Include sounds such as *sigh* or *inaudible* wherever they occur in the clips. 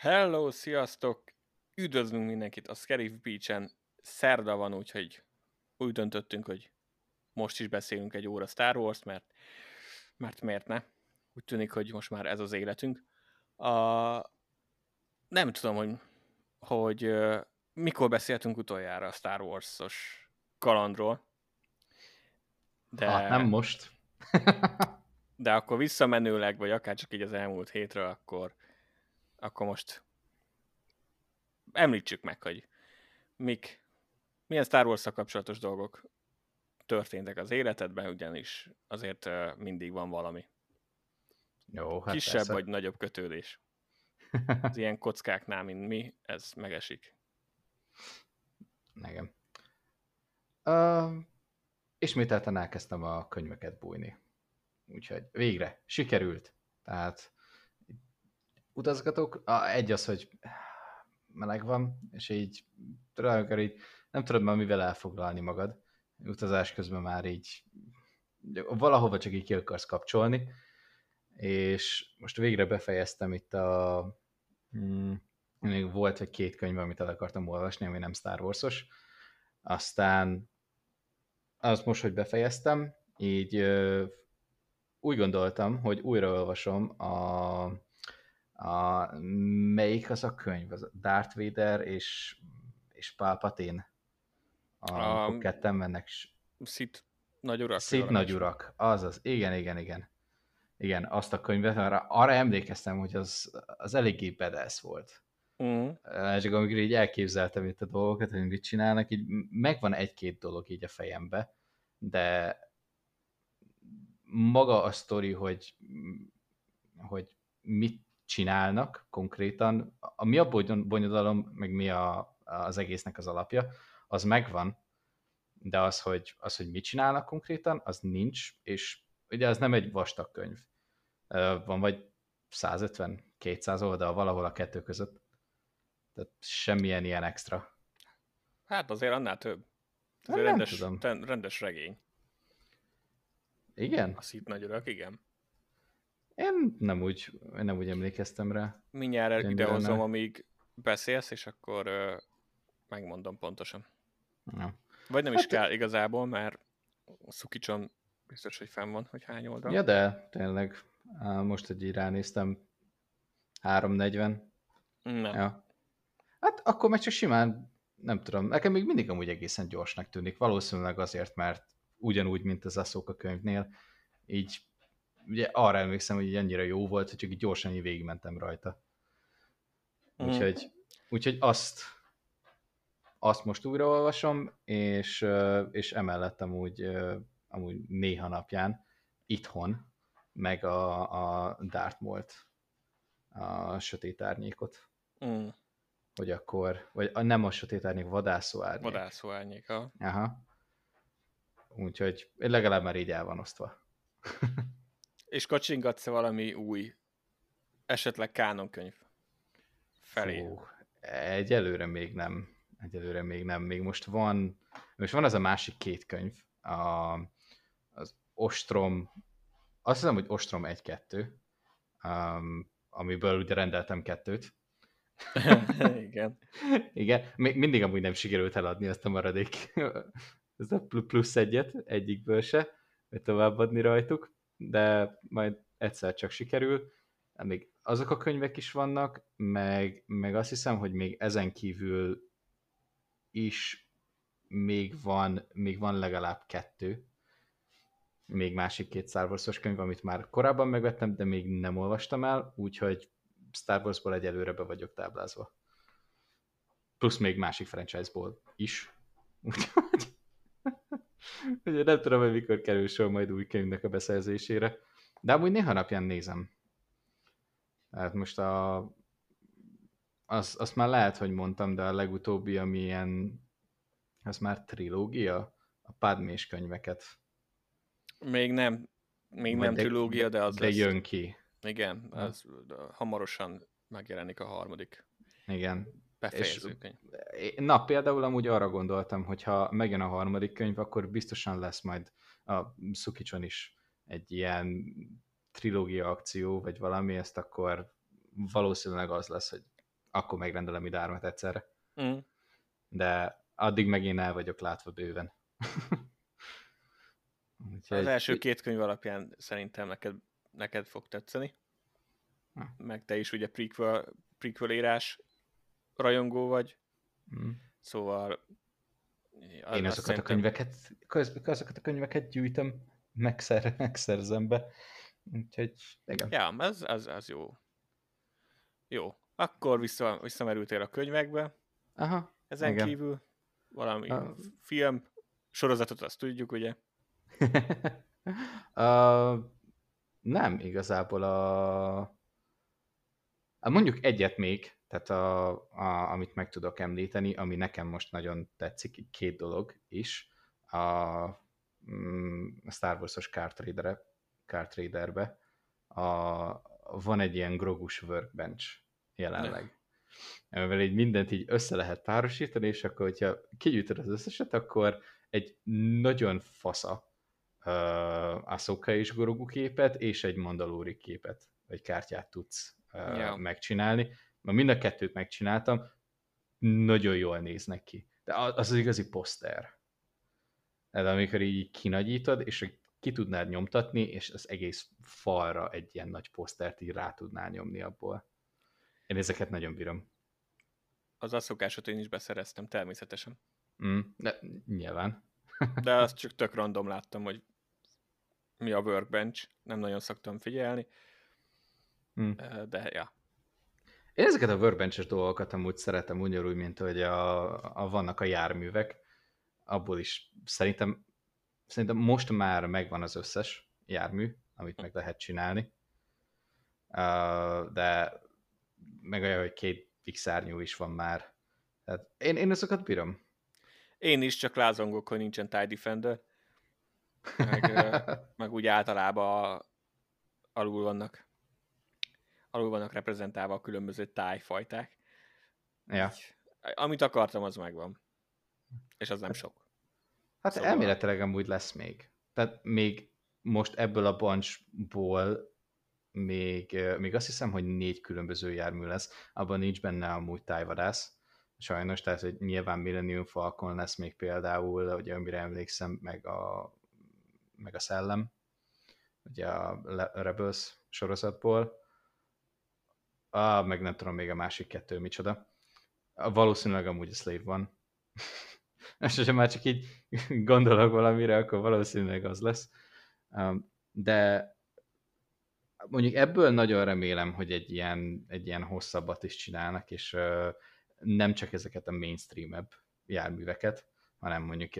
Hello, sziasztok! Üdvözlünk mindenkit a Sheriff Beach-en. Szerda van, úgyhogy úgy döntöttünk, hogy most is beszélünk egy óra Star Wars, mert, mert miért ne? Úgy tűnik, hogy most már ez az életünk. A, nem tudom, hogy, hogy uh, mikor beszéltünk utoljára a Star Wars-os kalandról. De... Hát nem most. de akkor visszamenőleg, vagy akár csak így az elmúlt hétről, akkor akkor most említsük meg, hogy mik, milyen Star wars kapcsolatos dolgok történtek az életedben, ugyanis azért mindig van valami. Jó, hát Kisebb persze. vagy nagyobb kötődés. *laughs* Az ilyen kockáknál, mint mi, ez megesik. Nekem. Uh, ismételten elkezdtem a könyveket bújni. Úgyhogy végre, sikerült. Tehát utazgatok. A, egy az, hogy meleg van, és így tulajdonképpen így nem tudod már mivel elfoglalni magad. Utazás közben már így valahova csak így ki akarsz kapcsolni. És most végre befejeztem itt a... Mm, még volt egy két könyv, amit el akartam olvasni, ami nem Star Wars-os. Aztán azt most, hogy befejeztem, így ö, úgy gondoltam, hogy újraolvasom a a, melyik az a könyv? Az Darth Vader és, és Palpatine. A, a ketten mennek. Szit nagy urak. Szit nagy urak. Azaz. Igen, igen, igen. Igen, azt a könyvet, arra, arra emlékeztem, hogy az, az eléggé badass volt. Uh-huh. Csak amikor így elképzeltem itt a dolgokat, hogy mit csinálnak, így megvan egy-két dolog így a fejembe, de maga a sztori, hogy, hogy mit csinálnak konkrétan, a mi a bonyodalom, meg mi a, az egésznek az alapja, az megvan, de az hogy, az, hogy mit csinálnak konkrétan, az nincs, és ugye az nem egy vastag könyv. Van vagy 150-200 oldal valahol a kettő között. Tehát semmilyen ilyen extra. Hát azért annál több. Ez egy rendes, tudom. rendes regény. Igen? A szít nagy örök, igen. Én nem úgy, én nem úgy emlékeztem rá. Mindjárt idehozom, amíg beszélsz, és akkor ö, megmondom pontosan. Ja. Vagy nem hát, is kell igazából, mert Szukicson biztos, hogy fenn van, hogy hány oldal. Ja, de tényleg. Most, hogy így ránéztem, 340. Nem. Ja. Hát akkor meg csak simán, nem tudom, nekem még mindig amúgy egészen gyorsnak tűnik. Valószínűleg azért, mert ugyanúgy, mint az Aszóka könyvnél, így ugye arra emlékszem, hogy annyira jó volt, hogy csak így gyorsan így végigmentem rajta. Mm. Úgyhogy, úgyhogy azt, azt most újraolvasom, és, és emellett amúgy, amúgy néha napján itthon, meg a, a Dartmolt, a sötét árnyékot. Mm. Hogy akkor, vagy a, nem a sötét árnyék, vadászó árnyék. Vadászó árnyék, ha. Aha. Úgyhogy legalább már így el van osztva. *laughs* És kacsingatsz valami új, esetleg kánonkönyv felé? Fú, egyelőre még nem. Egyelőre még nem. Még most van, most van az a másik két könyv, a, az Ostrom, azt hiszem, hogy Ostrom 1-2, um, amiből ugye rendeltem kettőt. *laughs* Igen. *laughs* Igen, még mindig amúgy nem sikerült eladni azt a maradék, *laughs* ez a plusz egyet, egyikből se, vagy továbbadni rajtuk de majd egyszer csak sikerül. Még azok a könyvek is vannak, meg, meg azt hiszem, hogy még ezen kívül is még van, még van legalább kettő, még másik két Star Wars-os könyv, amit már korábban megvettem, de még nem olvastam el, úgyhogy Star Wars-ból egyelőre be vagyok táblázva. Plusz még másik franchise-ból is. *laughs* Úgyhogy Ugye nem tudom, hogy mikor kerül sor majd új könyvnek a beszerzésére. De amúgy néha napján nézem. Tehát most a... Azt, azt már lehet, hogy mondtam, de a legutóbbi, ami ilyen... Az már trilógia? A Padmés könyveket. Még nem. Még Majd nem de, trilógia, de az De lesz. jön ki. Igen, az hamarosan megjelenik a harmadik. Igen befejező könyv. Na, például amúgy arra gondoltam, hogy ha megjön a harmadik könyv, akkor biztosan lesz majd a Szukicson is egy ilyen trilógia akció, vagy valami, ezt akkor valószínűleg az lesz, hogy akkor megrendelem ide ármat egyszerre. Mm. De addig meg én el vagyok látva bőven. *laughs* Úgyhogy... Az első két könyv alapján szerintem neked, neked fog tetszeni. Hm. Meg te is ugye prequel, prequel írás rajongó vagy. Mm. Szóval én azokat szerintem... a könyveket, azokat a könyveket gyűjtöm, megszer, *laughs* megszerzem be. Úgyhogy, igen. Ja, ez, ez, ez jó. Jó. Akkor vissza, visszamerültél a könyvekbe. Aha. Ezen igen. kívül valami a... film, sorozatot azt tudjuk, ugye? *laughs* uh, nem, igazából a... a... Mondjuk egyet még, tehát a, a, amit meg tudok említeni, ami nekem most nagyon tetszik, két dolog is, a, mm, a Star Wars-os Card, a, van egy ilyen grogus workbench jelenleg. Amivel így mindent így össze lehet párosítani, és akkor, hogyha kigyűjtöd az összeset, akkor egy nagyon fasza uh, Ahsoka és Grogu képet, és egy Mandalori képet, vagy kártyát tudsz uh, yeah. megcsinálni Ma mind a kettőt megcsináltam, nagyon jól néznek ki. De az az igazi poszter. De amikor így kinagyítod, és ki tudnád nyomtatni, és az egész falra egy ilyen nagy posztert így rá tudnál nyomni abból. Én ezeket nagyon bírom. Az asszokásot én is beszereztem, természetesen. Mm, de nyilván. *laughs* de azt csak tök random láttam, hogy mi a workbench, nem nagyon szoktam figyelni. Mm. De ja, én ezeket a workbench dolgokat amúgy szeretem ugyanúgy, mint hogy a, a, vannak a járművek. Abból is szerintem, szerintem most már megvan az összes jármű, amit meg lehet csinálni. Uh, de meg olyan, hogy két x is van már. Tehát én, én azokat bírom. Én is, csak lázongok, hogy nincsen TIE Defender. *laughs* Meg, meg úgy általában alul vannak alul vannak reprezentálva a különböző tájfajták. Ja. Így, amit akartam, az megvan. És az nem sok. Hát szóval... elméletileg amúgy lesz még. Tehát még most ebből a bunchból még, még azt hiszem, hogy négy különböző jármű lesz. Abban nincs benne amúgy tájvadász. Sajnos, tehát hogy nyilván Millennium Falcon lesz még például, ugye amire emlékszem, meg a, meg a szellem, ugye a Rebels sorozatból, Ah, meg nem tudom még a másik kettő micsoda. Valószínűleg amúgy a Slave van. *laughs* És ha már csak így *laughs* gondolok valamire, akkor valószínűleg az lesz. De mondjuk ebből nagyon remélem, hogy egy ilyen, egy ilyen hosszabbat is csinálnak, és nem csak ezeket a mainstream-ebb járműveket, hanem mondjuk,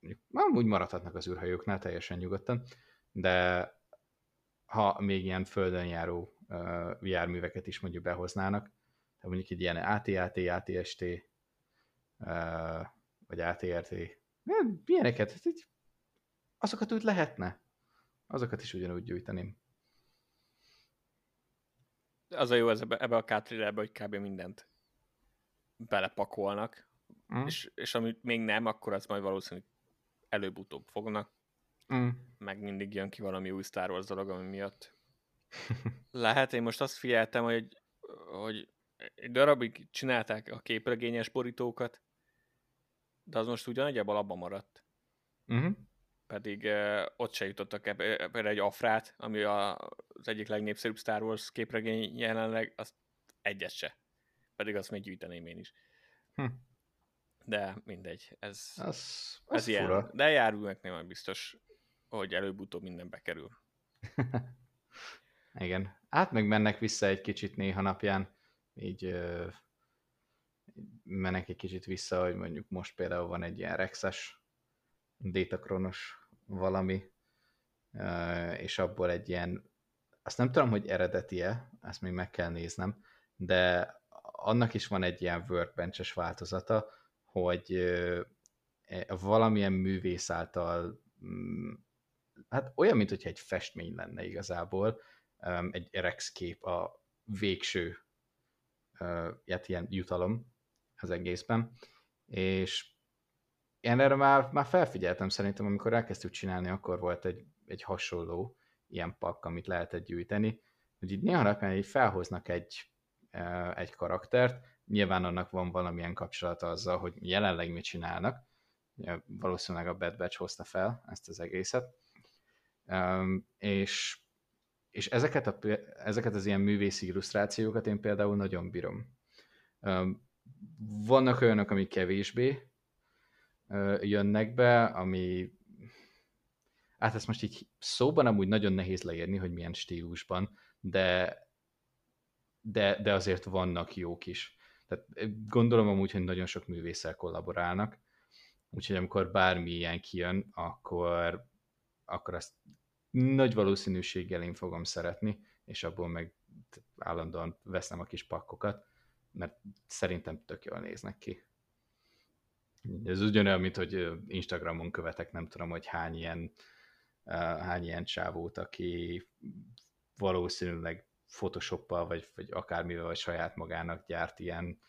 mondjuk amúgy maradhatnak az űrhajóknál teljesen nyugodtan, de ha még ilyen földön járó járműveket is mondjuk behoznának, tehát mondjuk egy ilyen AT-AT, ATST, vagy ATRT, milyeneket, hát azokat úgy lehetne. Azokat is ugyanúgy gyűjteném. Az a jó ez ebbe, ebbe a k hogy kb. mindent belepakolnak, mm. és, és amit még nem, akkor az majd valószínűleg előbb-utóbb fognak. Mm. Meg mindig jön ki valami új Star Wars dolog, ami miatt lehet, én most azt figyeltem, hogy, hogy egy darabig csinálták a képregényes borítókat, de az most ugyanagyjából abban maradt. Uh-huh. Pedig uh, ott se jutottak ebbe, ebbe egy afrát, ami a, az egyik legnépszerűbb Star Wars képregény jelenleg, az egyet se. Pedig azt még gyűjteném én is. Hm. De mindegy, ez, az, az ez ilyen. De járműveknél nem biztos, hogy előbb-utóbb minden bekerül. *laughs* Igen. Hát meg mennek vissza egy kicsit néha napján, így ö, mennek egy kicsit vissza, hogy mondjuk most például van egy ilyen Rexes, Datacronos valami, ö, és abból egy ilyen, azt nem tudom, hogy eredeti-e, ezt még meg kell néznem, de annak is van egy ilyen workbench változata, hogy ö, e, valamilyen művész által, mm, hát olyan, mint hogyha egy festmény lenne igazából, um, egy Rex kép a végső uh, ilyen jutalom az egészben, és én erre már, már felfigyeltem szerintem, amikor elkezdtük csinálni, akkor volt egy, egy hasonló ilyen pak, amit lehetett gyűjteni, hogy így néha napján felhoznak egy, egy karaktert. Nyilván annak van valamilyen kapcsolata azzal, hogy jelenleg mit csinálnak. Valószínűleg a Bad Batch hozta fel ezt az egészet. És, és ezeket, a, ezeket az ilyen művészi illusztrációkat én például nagyon bírom. Vannak olyanok, amik kevésbé jönnek be, ami hát ezt most így szóban amúgy nagyon nehéz leírni, hogy milyen stílusban, de, de, de azért vannak jók is. Tehát gondolom amúgy, hogy nagyon sok művésszel kollaborálnak, úgyhogy amikor bármi ilyen kijön, akkor, akkor azt nagy valószínűséggel én fogom szeretni, és abból meg állandóan veszem a kis pakkokat, mert szerintem tök jól néznek ki. Ez ugyanolyan, mint hogy Instagramon követek, nem tudom, hogy hány ilyen, hány ilyen csávót, aki valószínűleg Photoshoppal, vagy, vagy akármivel, vagy saját magának gyárt ilyen,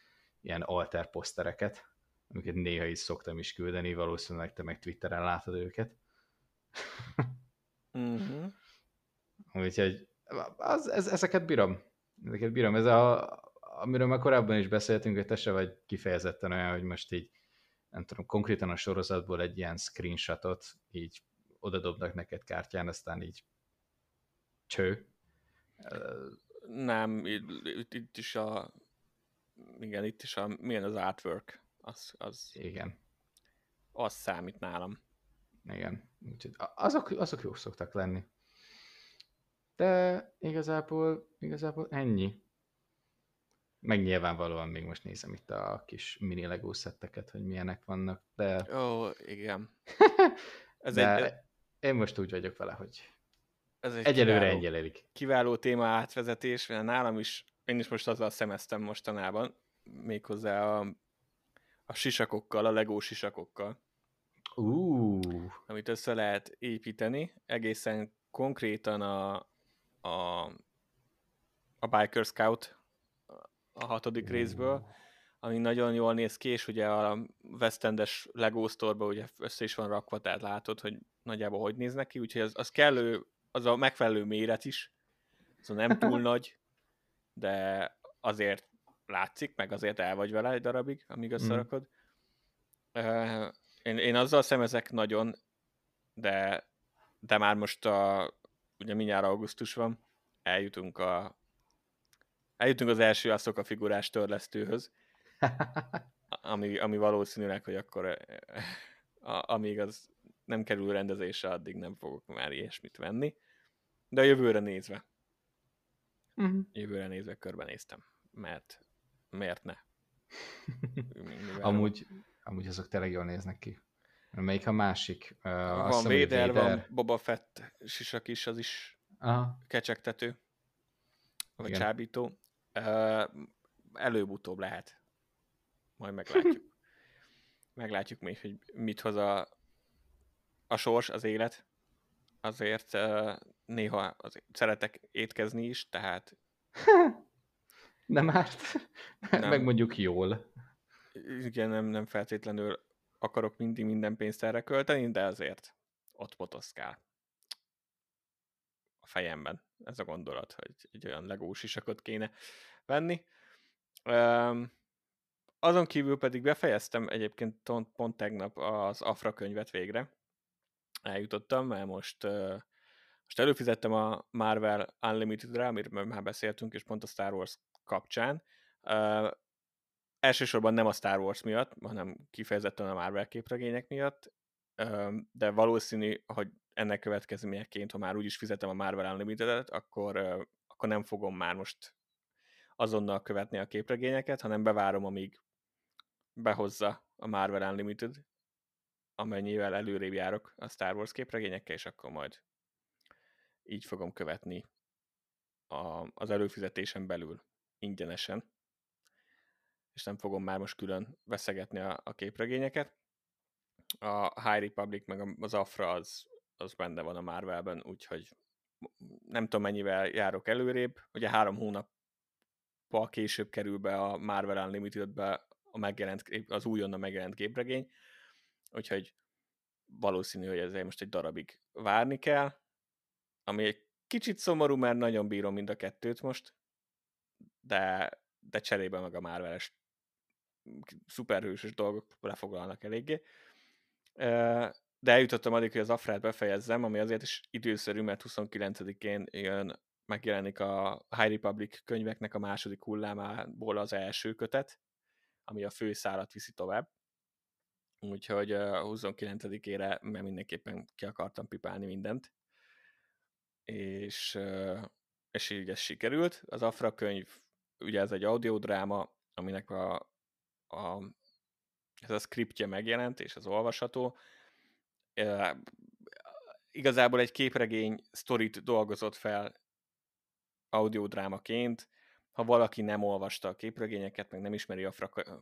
ilyen alter posztereket, amiket néha is szoktam is küldeni, valószínűleg te meg Twitteren látod őket. *laughs* Mm-hmm. Úgyhogy az, ez, ezeket bírom. Ezeket bírom. Ez a, amiről már korábban is beszéltünk, hogy te se vagy kifejezetten olyan, hogy most így nem tudom, konkrétan a sorozatból egy ilyen screenshotot így odadobnak neked kártyán, aztán így cső. Nem, itt, itt is a igen, itt is a, milyen az artwork, az, az, igen. az számít nálam. Igen, úgyhogy azok, azok jók szoktak lenni. De igazából, igazából ennyi. Meg nyilvánvalóan még most nézem itt a kis mini Lego szetteket, hogy milyenek vannak, de... Ó, igen. *laughs* Ez de egy... én most úgy vagyok vele, hogy ez egy egyelőre kiváló, Kiváló téma átvezetés, mert nálam is, én is most azzal szemeztem mostanában, méghozzá a, a sisakokkal, a Lego sisakokkal. Uh. Amit össze lehet építeni, egészen konkrétan a, a, a Biker Scout a hatodik részből, ami nagyon jól néz ki, és ugye a West Endes Lego store ugye össze is van rakva, tehát látod, hogy nagyjából hogy néznek ki, úgyhogy az, az kellő, az a megfelelő méret is, az nem túl *laughs* nagy, de azért látszik, meg azért el vagy vele egy darabig, amíg hmm. összerakod. Mm. Én, én azzal szemezek nagyon, de, de már most a, ugye mindjárt augusztus van, eljutunk a eljutunk az első a figurás törlesztőhöz, *laughs* ami, ami valószínűleg, hogy akkor a, amíg az nem kerül rendezésre, addig nem fogok már ilyesmit venni. De a jövőre nézve, uh-huh. jövőre nézve körbenéztem, mert miért ne? *laughs* amúgy, amúgy azok tényleg jól néznek ki. Melyik a másik? Uh, van azt Vader, van Boba Fett sisak is, az is Aha. kecsegtető. Vagy Igen. csábító. Előbb-utóbb lehet. Majd meglátjuk. *laughs* meglátjuk még, hogy mit hoz a, a sors, az élet. Azért uh, néha azért szeretek étkezni is, tehát... *laughs* nem árt. Nem. Meg mondjuk jól. Igen, nem, nem feltétlenül akarok mindig minden pénzt erre költeni, de azért ott motoszkál a fejemben ez a gondolat, hogy egy olyan legós isakot kéne venni. Um, azon kívül pedig befejeztem egyébként pont, pont tegnap az Afra könyvet végre. Eljutottam, mert most, uh, most előfizettem a Marvel Unlimited-re, amiről már beszéltünk, és pont a Star Wars kapcsán. Uh, elsősorban nem a Star Wars miatt, hanem kifejezetten a Marvel képregények miatt, de valószínű, hogy ennek következményeként, ha már úgyis fizetem a Marvel Unlimited-et, akkor, akkor nem fogom már most azonnal követni a képregényeket, hanem bevárom, amíg behozza a Marvel Unlimited, amennyivel előrébb járok a Star Wars képregényekkel, és akkor majd így fogom követni a, az előfizetésen belül ingyenesen, és nem fogom már most külön veszegetni a, a képregényeket. A High Republic meg az Afra az az benne van a Marvelben, úgyhogy nem tudom mennyivel járok előrébb, ugye három hónappal később kerül be a Marvel Unlimited-be a megjelent, az újonnan megjelent képregény, úgyhogy valószínű, hogy ezért most egy darabig várni kell, ami egy kicsit szomorú, mert nagyon bírom mind a kettőt most, de, de cserébe meg a Marvel-es szuperhősös dolgok lefoglalnak eléggé. De eljutottam addig, hogy az Afrát befejezzem, ami azért is időszerű, mert 29-én jön, megjelenik a High Republic könyveknek a második hullámából az első kötet, ami a főszálat viszi tovább. Úgyhogy a 29-ére mert mindenképpen ki akartam pipálni mindent. És, és így ez sikerült. Az Afra könyv, ugye ez egy audiodráma, aminek a, a ez a scriptje megjelent, és az olvasható. Igazából egy képregény sztorit dolgozott fel audiodrámaként, ha valaki nem olvasta a képregényeket, meg nem ismeri a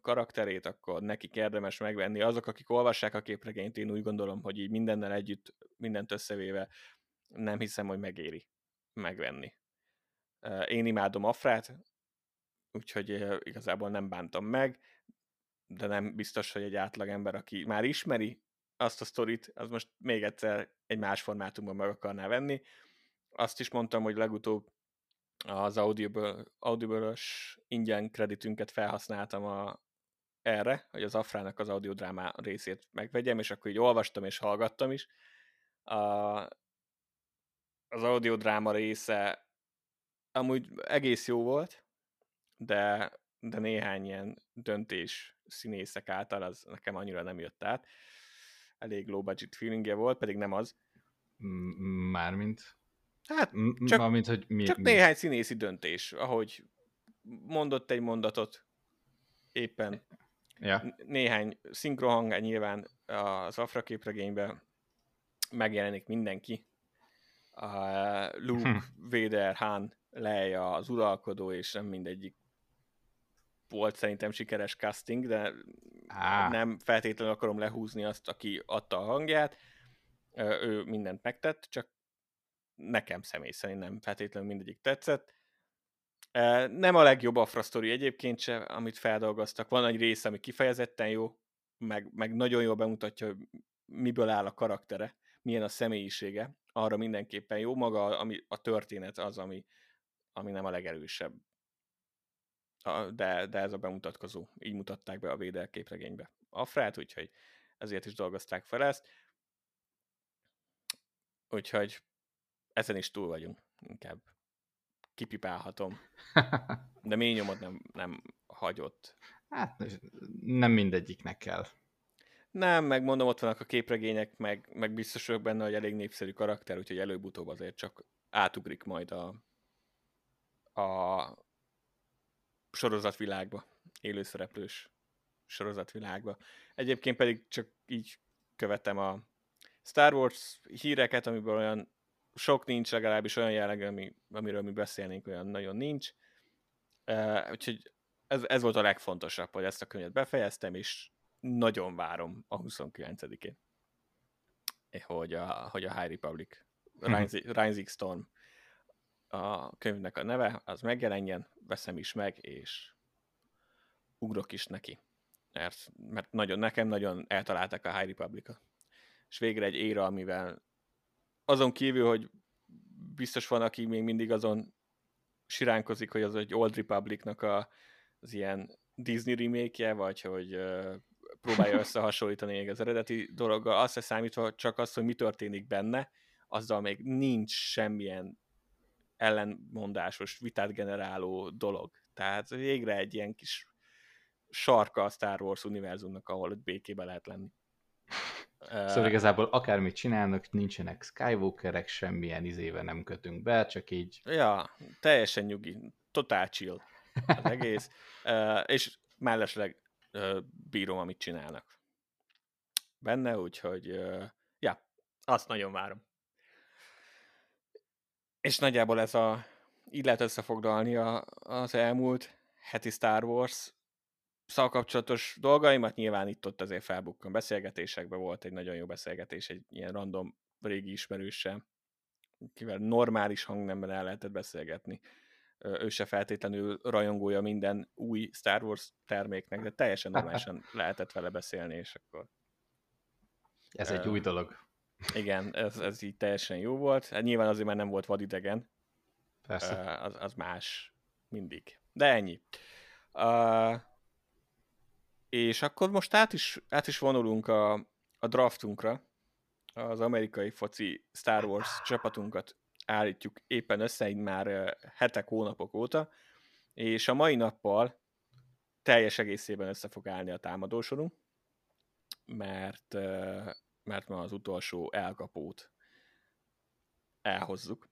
karakterét, akkor neki érdemes megvenni. Azok, akik olvassák a képregényt, én úgy gondolom, hogy így mindennel együtt, mindent összevéve nem hiszem, hogy megéri megvenni. Én imádom Afrát, úgyhogy igazából nem bántam meg, de nem biztos, hogy egy átlag ember, aki már ismeri azt a sztorit, az most még egyszer egy más formátumban meg akarná venni. Azt is mondtam, hogy legutóbb az Audible, Audible-ös ingyen kreditünket felhasználtam a, erre, hogy az Afrának az audiodráma részét megvegyem, és akkor így olvastam és hallgattam is. A, az audiodráma része amúgy egész jó volt, de, de néhány ilyen döntés színészek által az nekem annyira nem jött át. Elég low budget feelingje volt, pedig nem az. Mármint? Hát csak, Mármint, hogy mi, csak mi? néhány színészi döntés, ahogy mondott egy mondatot éppen. Ja. Néhány szinkrohang nyilván az Afra képregényben megjelenik mindenki. A Luke, hm. *laughs* Vader, Han, Leia, az uralkodó, és nem mindegyik volt szerintem sikeres casting, de Á. nem feltétlenül akarom lehúzni azt, aki adta a hangját. Ő mindent megtett, csak nekem személy szerint nem feltétlenül mindegyik tetszett. Nem a legjobb Afra sztori egyébként se, amit feldolgoztak. Van egy rész, ami kifejezetten jó, meg, meg nagyon jól bemutatja, hogy miből áll a karaktere, milyen a személyisége. Arra mindenképpen jó maga, ami, a történet az, ami, ami nem a legerősebb. De, de ez a bemutatkozó. Így mutatták be a Véder képregénybe. Afrát, úgyhogy ezért is dolgozták fel ezt. Úgyhogy ezen is túl vagyunk, inkább kipipálhatom. *laughs* De mély nyomot nem, nem hagyott. Hát nem mindegyiknek kell. Nem, meg mondom, ott vannak a képregények, meg, meg biztos vagyok benne, hogy elég népszerű karakter, úgyhogy előbb-utóbb azért csak átugrik majd a, a sorozatvilágba, élőszereplős sorozatvilágba. Egyébként pedig csak így követem a Star Wars híreket, amiből olyan sok nincs, legalábbis olyan jellegű, ami, amiről mi beszélnénk, olyan nagyon nincs. Uh, úgyhogy ez, ez volt a legfontosabb, hogy ezt a könyvet befejeztem, és nagyon várom a 29-én. Hogy a, hogy a High Republic, mhm. Rising, Rising Storm a könyvnek a neve, az megjelenjen, veszem is meg, és ugrok is neki. Mert, mert nagyon, nekem nagyon eltalálták a High Republic-ot. És végre egy éra, amivel azon kívül, hogy biztos van, aki még mindig azon siránkozik, hogy az egy Old Republicnak a, az ilyen Disney remake vagy hogy uh, próbálja *laughs* összehasonlítani az eredeti dologgal, azt számítva csak az, hogy mi történik benne, azzal még nincs semmilyen ellenmondásos, vitát generáló dolog. Tehát végre egy ilyen kis sarka a Star Wars univerzumnak, ahol ott békébe lehet lenni. *laughs* Szóval igazából akármit csinálnak, nincsenek Skywalkerek, semmilyen izéve nem kötünk be, csak így... Ja, teljesen nyugi, totál chill az egész, *laughs* és mellesleg bírom, amit csinálnak benne, úgyhogy ja, azt nagyon várom. És nagyjából ez a, így lehet összefoglalni a, az elmúlt heti Star Wars szakapcsolatos dolgaimat, nyilván itt-ott azért felbukkan beszélgetésekben volt egy nagyon jó beszélgetés, egy ilyen random régi ismerőssel, kivel normális hangnemben el lehetett beszélgetni. Ő se feltétlenül rajongója minden új Star Wars terméknek, de teljesen normálisan lehetett vele beszélni, és akkor... Ez egy új dolog. Igen, ez, ez így teljesen jó volt. Hát nyilván azért már nem volt vadidegen. Persze. Az, az más mindig. De ennyi. Uh, és akkor most át is, át is vonulunk a, a draftunkra. Az amerikai foci Star Wars csapatunkat állítjuk éppen össze, így már hetek, hónapok óta, és a mai nappal teljes egészében össze fog állni a támadósorunk, mert, mert ma az utolsó elkapót elhozzuk.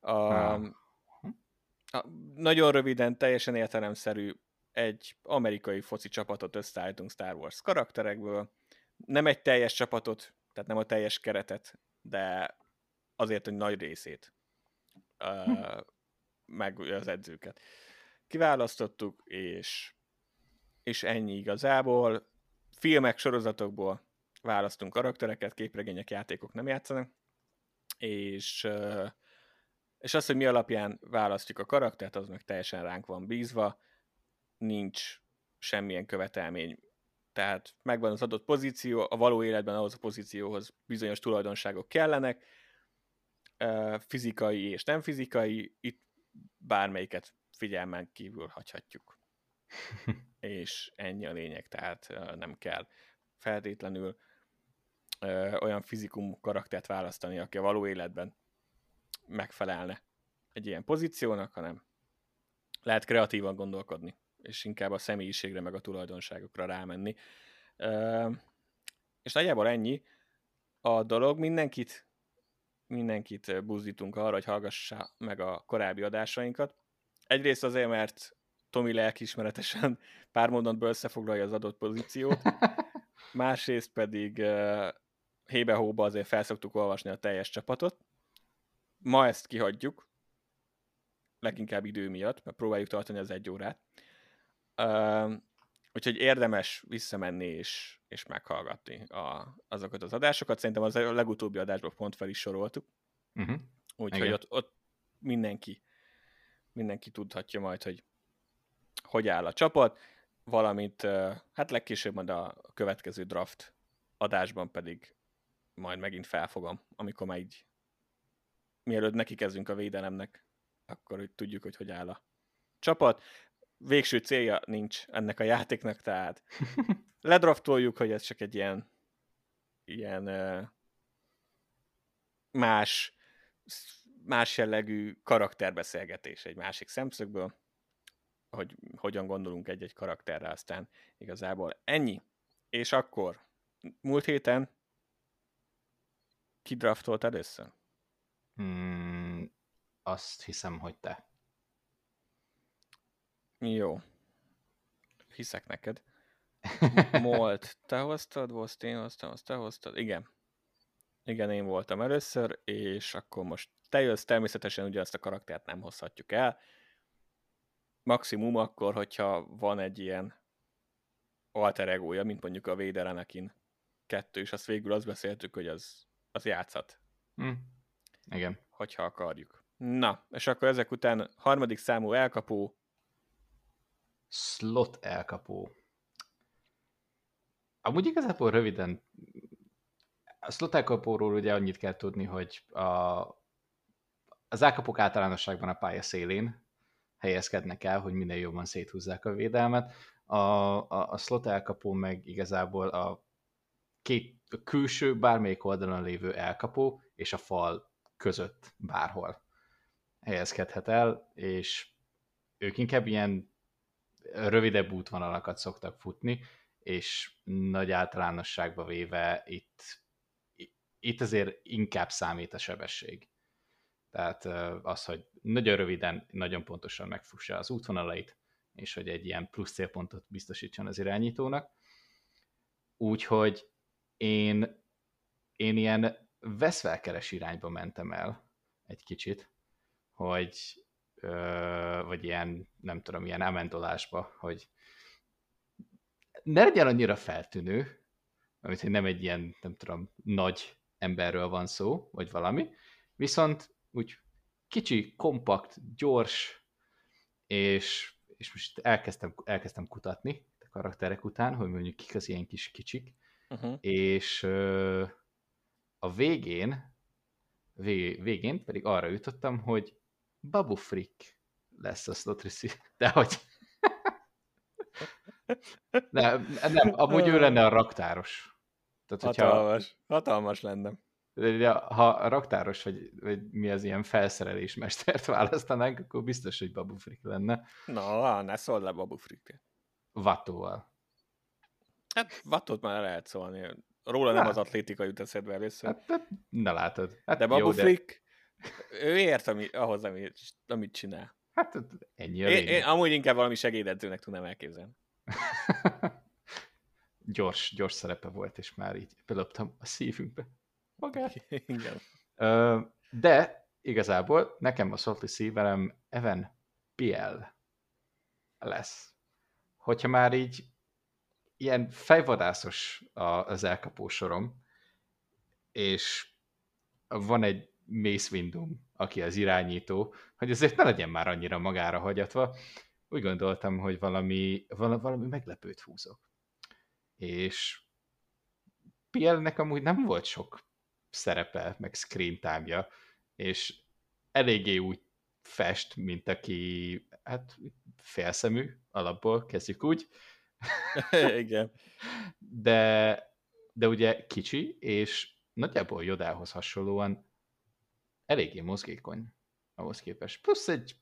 A, a, nagyon röviden, teljesen értelemszerű egy amerikai foci csapatot összeállítunk Star Wars karakterekből. Nem egy teljes csapatot, tehát nem a teljes keretet, de azért egy nagy részét, uh, meg az edzőket. Kiválasztottuk, és, és ennyi igazából. Filmek, sorozatokból választunk karaktereket, képregények, játékok nem játszanak, és, és az, hogy mi alapján választjuk a karaktert, az meg teljesen ránk van bízva nincs semmilyen követelmény. Tehát megvan az adott pozíció, a való életben ahhoz a pozícióhoz bizonyos tulajdonságok kellenek, fizikai és nem fizikai, itt bármelyiket figyelmen kívül hagyhatjuk. *laughs* és ennyi a lényeg, tehát nem kell feltétlenül olyan fizikum karaktert választani, aki a való életben megfelelne egy ilyen pozíciónak, hanem lehet kreatívan gondolkodni és inkább a személyiségre meg a tulajdonságokra rámenni. És nagyjából ennyi a dolog. Mindenkit, mindenkit buzdítunk arra, hogy hallgassa meg a korábbi adásainkat. Egyrészt azért, mert Tomi lelkismeretesen pár mondatból összefoglalja az adott pozíciót, *laughs* másrészt pedig hébe-hóba azért felszoktuk olvasni a teljes csapatot. Ma ezt kihagyjuk, leginkább idő miatt, mert próbáljuk tartani az egy órát. Uh, úgyhogy érdemes visszamenni és, és meghallgatni a, azokat az adásokat. Szerintem az a legutóbbi adásban pont fel is soroltuk. Uh-huh. Úgyhogy ott, ott mindenki, mindenki tudhatja majd, hogy hogy áll a csapat, valamint hát legkésőbb majd a következő draft adásban pedig majd megint felfogom, amikor már így mielőtt neki kezdünk a védelemnek, akkor hogy tudjuk, hogy hogy áll a csapat végső célja nincs ennek a játéknak, tehát *laughs* ledraftoljuk, hogy ez csak egy ilyen, ilyen más, más jellegű karakterbeszélgetés egy másik szemszögből, hogy hogyan gondolunk egy-egy karakterre, aztán igazából ennyi. És akkor múlt héten ki draftolt először? Hmm, azt hiszem, hogy te. Jó. Hiszek neked. *laughs* Molt, te hoztad, Vost, én hoztam, azt te hoztad. Igen. Igen, én voltam először, és akkor most te jössz, természetesen ugye azt a karaktert nem hozhatjuk el. Maximum akkor, hogyha van egy ilyen alter egója, mint mondjuk a Vader Anakin kettő, és azt végül azt beszéltük, hogy az, az játszhat. Mm. Igen. Hogyha akarjuk. Na, és akkor ezek után harmadik számú elkapó, slot elkapó. Amúgy igazából röviden, a slot elkapóról ugye annyit kell tudni, hogy a, az elkapók általánosságban a pálya szélén helyezkednek el, hogy minél jobban széthúzzák a védelmet. A, a, a slot elkapó meg igazából a két a külső, bármelyik oldalon lévő elkapó és a fal között bárhol helyezkedhet el, és ők inkább ilyen rövidebb útvonalakat szoktak futni, és nagy általánosságba véve itt, itt azért inkább számít a sebesség. Tehát az, hogy nagyon röviden, nagyon pontosan megfussa az útvonalait, és hogy egy ilyen plusz célpontot biztosítson az irányítónak. Úgyhogy én, én ilyen veszvelkeres irányba mentem el egy kicsit, hogy vagy ilyen, nem tudom, ilyen amendolásba, hogy ne legyen annyira feltűnő, amit hogy nem egy ilyen, nem tudom, nagy emberről van szó, vagy valami, viszont úgy kicsi, kompakt, gyors, és, és most elkezdtem, elkezdtem kutatni a karakterek után, hogy mondjuk kik az ilyen kis kicsik, uh-huh. és ö, a végén, végén pedig arra jutottam, hogy Babu Frick lesz a slot receiver. *laughs* De hogy... *laughs* Nem, nem, amúgy ő lenne a raktáros. Tehát, hogyha, hatalmas, hatalmas lenne. Ha a raktáros, vagy, vagy mi az ilyen felszerelés mestert választanánk, akkor biztos, hogy Babu Frick lenne. Na, ne szól le Babu Frick. Vatóval. Hát Vatót már lehet szólni. Róla nem hát. az atlétika jut eszedbe először. Hát, hát, ne látod. Hát, de Babu jó, Frick, de... ő ért ami, ahhoz, amit, amit csinál. Hát ennyi a én, én, amúgy inkább valami segédedzőnek tudnám elképzelni. *laughs* gyors, gyors szerepe volt, és már így beloptam a szívünkbe magát. *laughs* Igen. De igazából nekem a Salty szívelem Evan PL lesz. Hogyha már így ilyen fejvadászos az elkapó sorom, és van egy Mace Windum, aki az irányító, hogy azért ne legyen már annyira magára hagyatva, úgy gondoltam, hogy valami, valami meglepőt húzok. És PL-nek amúgy nem volt sok szerepe, meg screen time és eléggé úgy fest, mint aki, hát félszemű, alapból kezdjük úgy. *laughs* Igen. De, de ugye kicsi, és nagyjából Jodához hasonlóan eléggé mozgékony ahhoz képest. Plusz egy,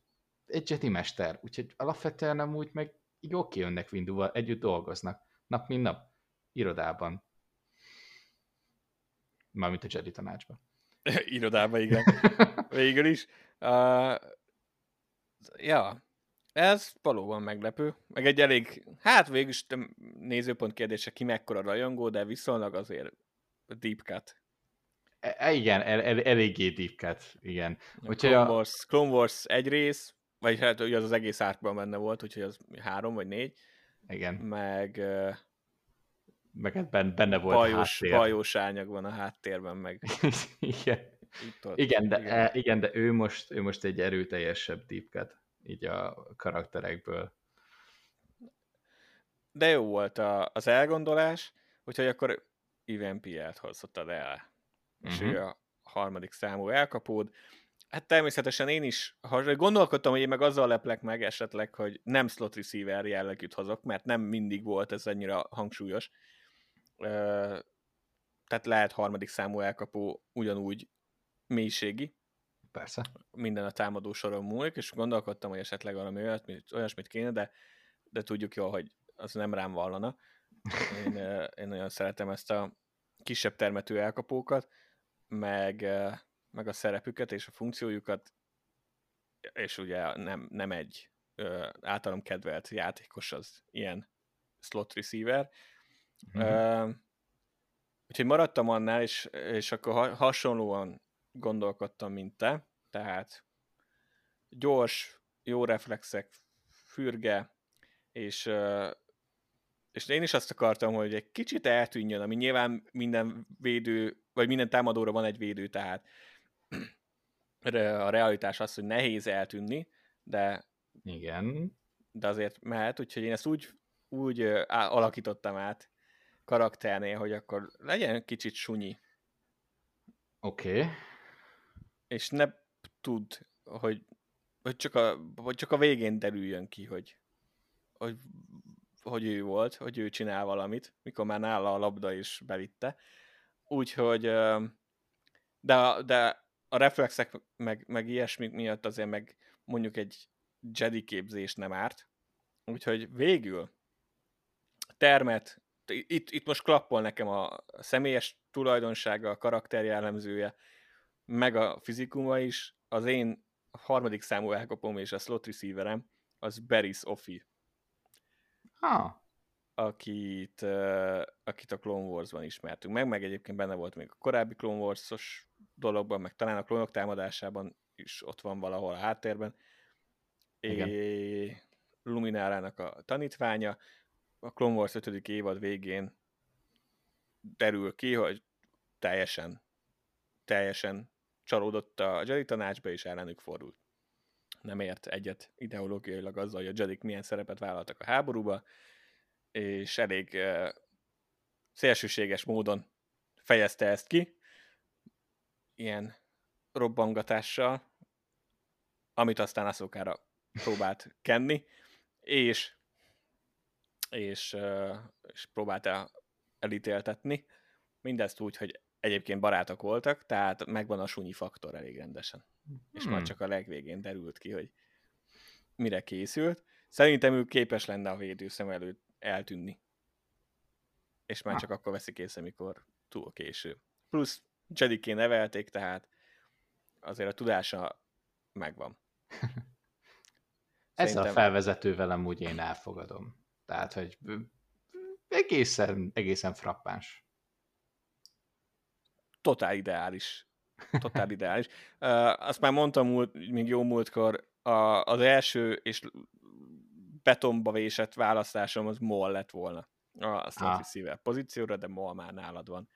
egy Jedi mester, úgyhogy alapvetően amúgy meg jó kijönnek Winduval, együtt dolgoznak, nap mint nap, irodában. Mármint a Jedi tanácsban. *laughs* irodában, igen. *laughs* Végül is. Uh, ja, ez valóban meglepő. Meg egy elég, hát végül is nézőpont kérdése, ki mekkora rajongó, de viszonylag azért deep cut. E, e igen, el, el, eléggé deep cut, igen. A Clone, a... Wars, Clone Wars egy rész, vagy hát ugye az az egész árkban benne volt, úgyhogy az három vagy négy. Igen. Meg... Meg hát benne volt bajós, háttér. bajós ányag van a háttérben, meg... *laughs* igen. igen, de, igen. E, igen, de ő most, ő most egy erőteljesebb deep cut így a karakterekből. De jó volt a, az elgondolás, úgyhogy akkor Ivan Pielt hozottad el. És uh-huh. ő a harmadik számú elkapód. Hát természetesen én is ha gondolkodtam, hogy én meg azzal leplek meg esetleg, hogy nem slot receiver jellegűt hozok, mert nem mindig volt ez annyira hangsúlyos. Tehát lehet harmadik számú elkapó ugyanúgy mélységi, Persze. Minden a támadó soron múlik, és gondolkodtam, hogy esetleg valami olyasmit, olyasmit kéne, de, de tudjuk jól, hogy az nem rám vallana. Én, én nagyon szeretem ezt a kisebb termető elkapókat, meg, meg a szerepüket és a funkciójukat, és ugye nem, nem egy általam kedvelt játékos az ilyen slot receiver. Mm-hmm. Uh, úgyhogy maradtam annál, és, és akkor hasonlóan gondolkodtam, mint te, tehát gyors, jó reflexek, fürge, és, és én is azt akartam, hogy egy kicsit eltűnjön, ami nyilván minden védő, vagy minden támadóra van egy védő, tehát *clears throat* a realitás az, hogy nehéz eltűnni, de igen. De azért mehet, úgyhogy én ezt úgy, úgy alakítottam át karakternél, hogy akkor legyen kicsit sunyi. Oké. Okay és ne tud, hogy, hogy, csak a, hogy csak a végén derüljön ki, hogy, hogy, hogy ő volt, hogy ő csinál valamit, mikor már nála a labda is bevitte. Úgyhogy, de, de a reflexek meg, meg ilyesmik miatt azért meg mondjuk egy Jedi képzés nem árt. Úgyhogy végül termet, itt, itt most klappol nekem a személyes tulajdonsága, a karakter jellemzője, meg a fizikuma is, az én harmadik számú elkapom és a slot receiverem, az Beris Offi. Ha. Akit, uh, akit a Clone Wars-ban ismertünk meg, meg egyébként benne volt még a korábbi Clone Wars-os dologban, meg talán a klónok támadásában is ott van valahol a háttérben. Igen. É, Luminárának a tanítványa. A Clone Wars 5. évad végén derül ki, hogy teljesen teljesen csalódott a Jedi tanácsba, és ellenük fordult. Nem ért egyet ideológiailag azzal, hogy a Jedik milyen szerepet vállaltak a háborúba, és elég uh, szélsőséges módon fejezte ezt ki, ilyen robbangatással, amit aztán Aszokára próbált kenni, és és, és próbálta elítéltetni. Mindezt úgy, hogy egyébként barátok voltak, tehát megvan a sunyi faktor elég rendesen. Hmm. És hmm. csak a legvégén derült ki, hogy mire készült. Szerintem ő képes lenne a védőszem előtt eltűnni. És már ha. csak akkor veszik észre, amikor túl késő. Plusz Jediké nevelték, tehát azért a tudása megvan. Szerintem... *laughs* Ez a felvezető velem úgy én elfogadom. Tehát, hogy egészen, egészen frappáns. Totál ideális. Totál ideális. Uh, azt már mondtam múlt, még jó múltkor, a, az első és betonba vésett választásom az Moll lett volna a slot receiver pozícióra, de Moll már nálad van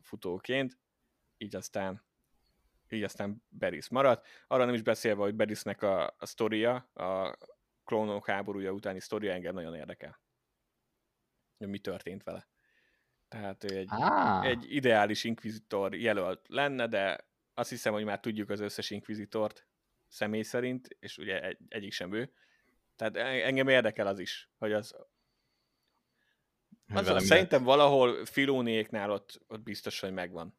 futóként, így aztán így aztán Beris maradt. Arra nem is beszélve, hogy Berisnek a, a sztoria, a klónok háborúja utáni sztoria engem nagyon érdekel. Hogy mi történt vele. Tehát ő egy, ah. egy ideális inkvizitor jelölt lenne, de azt hiszem, hogy már tudjuk az összes inkvizitort személy szerint, és ugye egy, egyik sem ő. Tehát engem érdekel az is, hogy az... az, az szerintem valahol Filóniéknál ott, ott biztos, hogy megvan.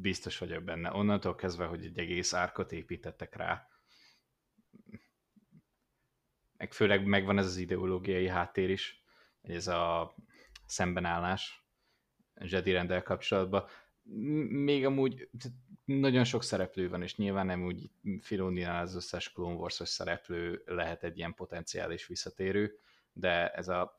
Biztos vagyok benne. Onnantól kezdve, hogy egy egész árkot építettek rá, meg főleg megvan ez az ideológiai háttér is, ez a szembenállás Jedi rendel kapcsolatban. Még amúgy nagyon sok szereplő van, és nyilván nem úgy Filóniánál az összes Clone wars szereplő lehet egy ilyen potenciális visszatérő, de ez a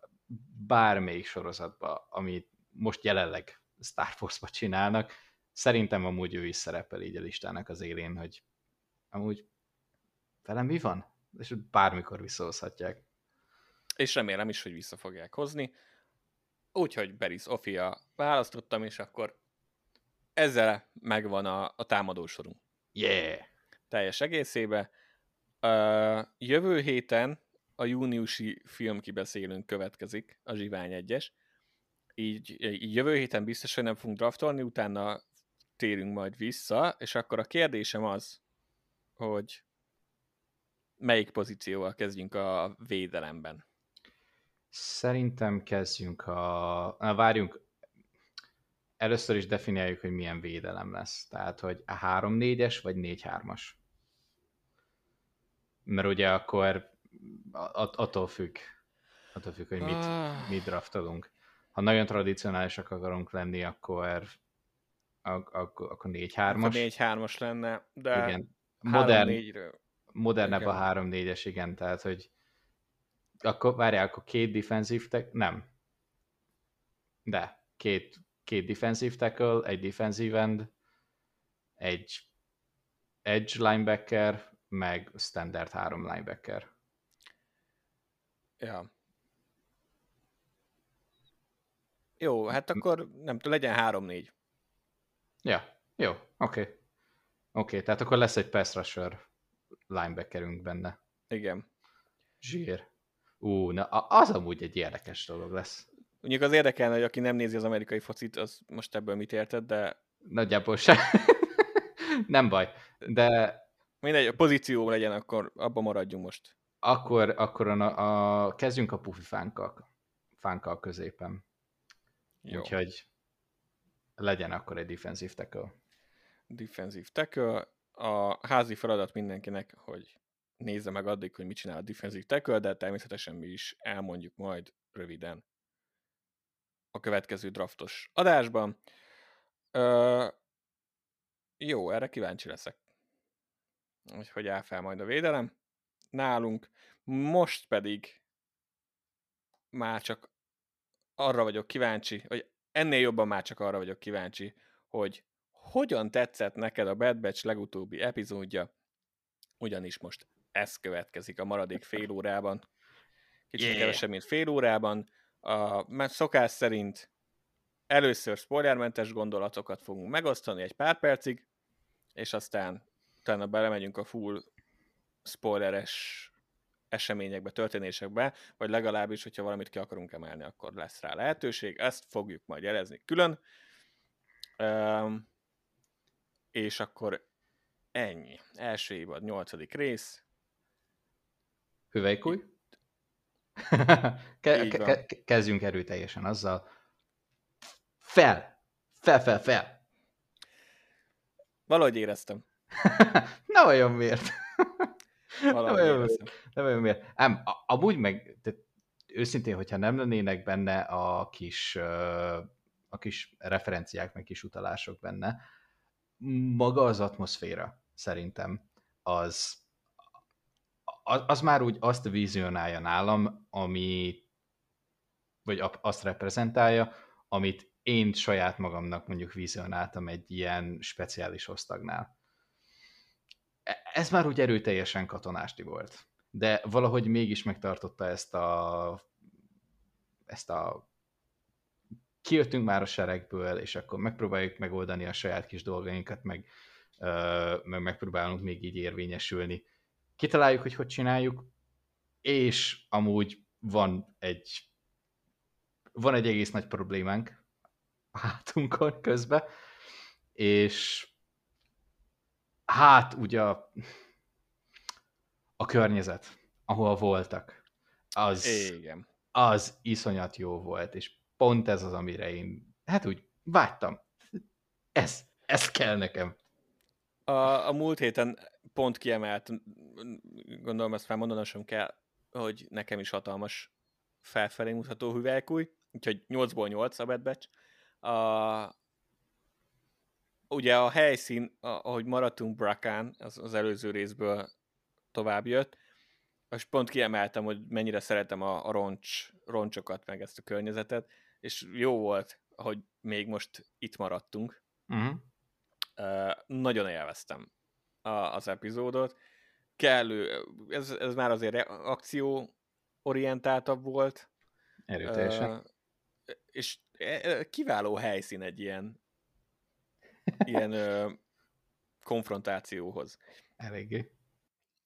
bármelyik sorozatban, amit most jelenleg Star Wars-ba csinálnak, szerintem amúgy ő is szerepel így a listának az élén, hogy amúgy velem mi van? És bármikor visszahozhatják. És remélem is, hogy vissza fogják hozni. Úgyhogy Beris Ofia választottam, és akkor ezzel megvan a, a támadósorunk. Yeah! Teljes egészébe. Uh, jövő héten a júniusi filmkibeszélőnk következik, a Zsivány 1-es. Így, így jövő héten biztos, hogy nem fogunk draftolni, utána térünk majd vissza, és akkor a kérdésem az, hogy melyik pozícióval kezdjünk a védelemben? Szerintem kezdjünk a... Na, várjunk, először is definiáljuk, hogy milyen védelem lesz. Tehát, hogy a 3-4-es vagy 4-3-as. Mert ugye akkor attól függ, attól függ, hogy mit, ah. mit draftolunk. Ha nagyon tradicionálisak akarunk lenni, akkor akkor, akkor 4-3-as. Akkor 4-3-as lenne, de igen. Modern, modernebb a 3-4-es, igen, tehát, hogy akkor várjál, akkor két defensív tech, nem. De, két, két defensive tackle, egy defensive end, egy edge linebacker, meg standard három linebacker. Ja. Jó, hát akkor nem tudom, legyen három-négy. Ja, jó, oké. Okay. Oké, okay, tehát akkor lesz egy pass rusher linebackerünk benne. Igen. Zsír. Ú, na az amúgy egy érdekes dolog lesz. Mondjuk az érdekelne, hogy aki nem nézi az amerikai focit, az most ebből mit érted, de... Nagyjából se. *laughs* nem baj, de... Mindegy, a pozíció legyen, akkor abban maradjunk most. Akkor, akkor a, a, kezdjünk a pufi fánkkal, fánkkal középen. Jó. Úgyhogy legyen akkor egy defensive tackle. Defensive tackle. A házi feladat mindenkinek, hogy nézze meg addig, hogy mit csinál a defensive tackle, de természetesen mi is elmondjuk majd röviden a következő draftos adásban. Ö, jó, erre kíváncsi leszek. Hogy áll fel majd a védelem. Nálunk most pedig már csak arra vagyok kíváncsi, hogy ennél jobban már csak arra vagyok kíváncsi, hogy hogyan tetszett neked a Bad Batch legutóbbi epizódja, ugyanis most ez következik a maradék fél órában. Kicsit yeah. kevesebb, mint fél órában. A szokás szerint először spoilermentes gondolatokat fogunk megosztani egy pár percig, és aztán utána belemegyünk a full spoileres eseményekbe, történésekbe, vagy legalábbis, hogyha valamit ki akarunk emelni, akkor lesz rá lehetőség. Ezt fogjuk majd jelezni külön. Um, és akkor ennyi. Első évad, nyolcadik rész. Hüvelykúj? *laughs* ke- ke- ke- kezdjünk erőteljesen azzal. Fel! Fel, fel, fel! Valahogy éreztem. *laughs* Nem olyan miért. Valahogy nem, olyan nem olyan miért. Ám, amúgy meg, tehát őszintén, hogyha nem lennének benne a kis, a kis referenciák, meg kis utalások benne, maga az atmoszféra szerintem az, az, már úgy azt vizionálja nálam, ami, vagy azt reprezentálja, amit én saját magamnak mondjuk vizionáltam egy ilyen speciális osztagnál. E- Ez már úgy erőteljesen katonásti volt, de valahogy mégis megtartotta ezt a ezt a kijöttünk már a seregből, és akkor megpróbáljuk megoldani a saját kis dolgainkat, meg, meg megpróbálunk még így érvényesülni. Kitaláljuk, hogy hogy csináljuk, és amúgy van egy van egy egész nagy problémánk a hátunkon közben, és hát ugye a, a környezet, ahol voltak, az, Igen. az iszonyat jó volt, és pont ez az, amire én, hát úgy vágytam. Ez, ez kell nekem. A, a múlt héten pont kiemelt, gondolom ezt felmondanom sem kell, hogy nekem is hatalmas felfelé mutató hüvelykúj, úgyhogy 8-ból 8 a Bad Batch. A, ugye a helyszín, ahogy maradtunk Brakán, az, az előző részből tovább jött, és pont kiemeltem, hogy mennyire szeretem a, a roncs, roncsokat, meg ezt a környezetet, és jó volt, hogy még most itt maradtunk. Uh-huh. Ö, nagyon élveztem a, az epizódot. Kellő, ez, ez már azért akció orientáltabb volt. Erőteljesen. Ö, és e- e- kiváló helyszín egy ilyen ilyen ö, konfrontációhoz. Eléggé.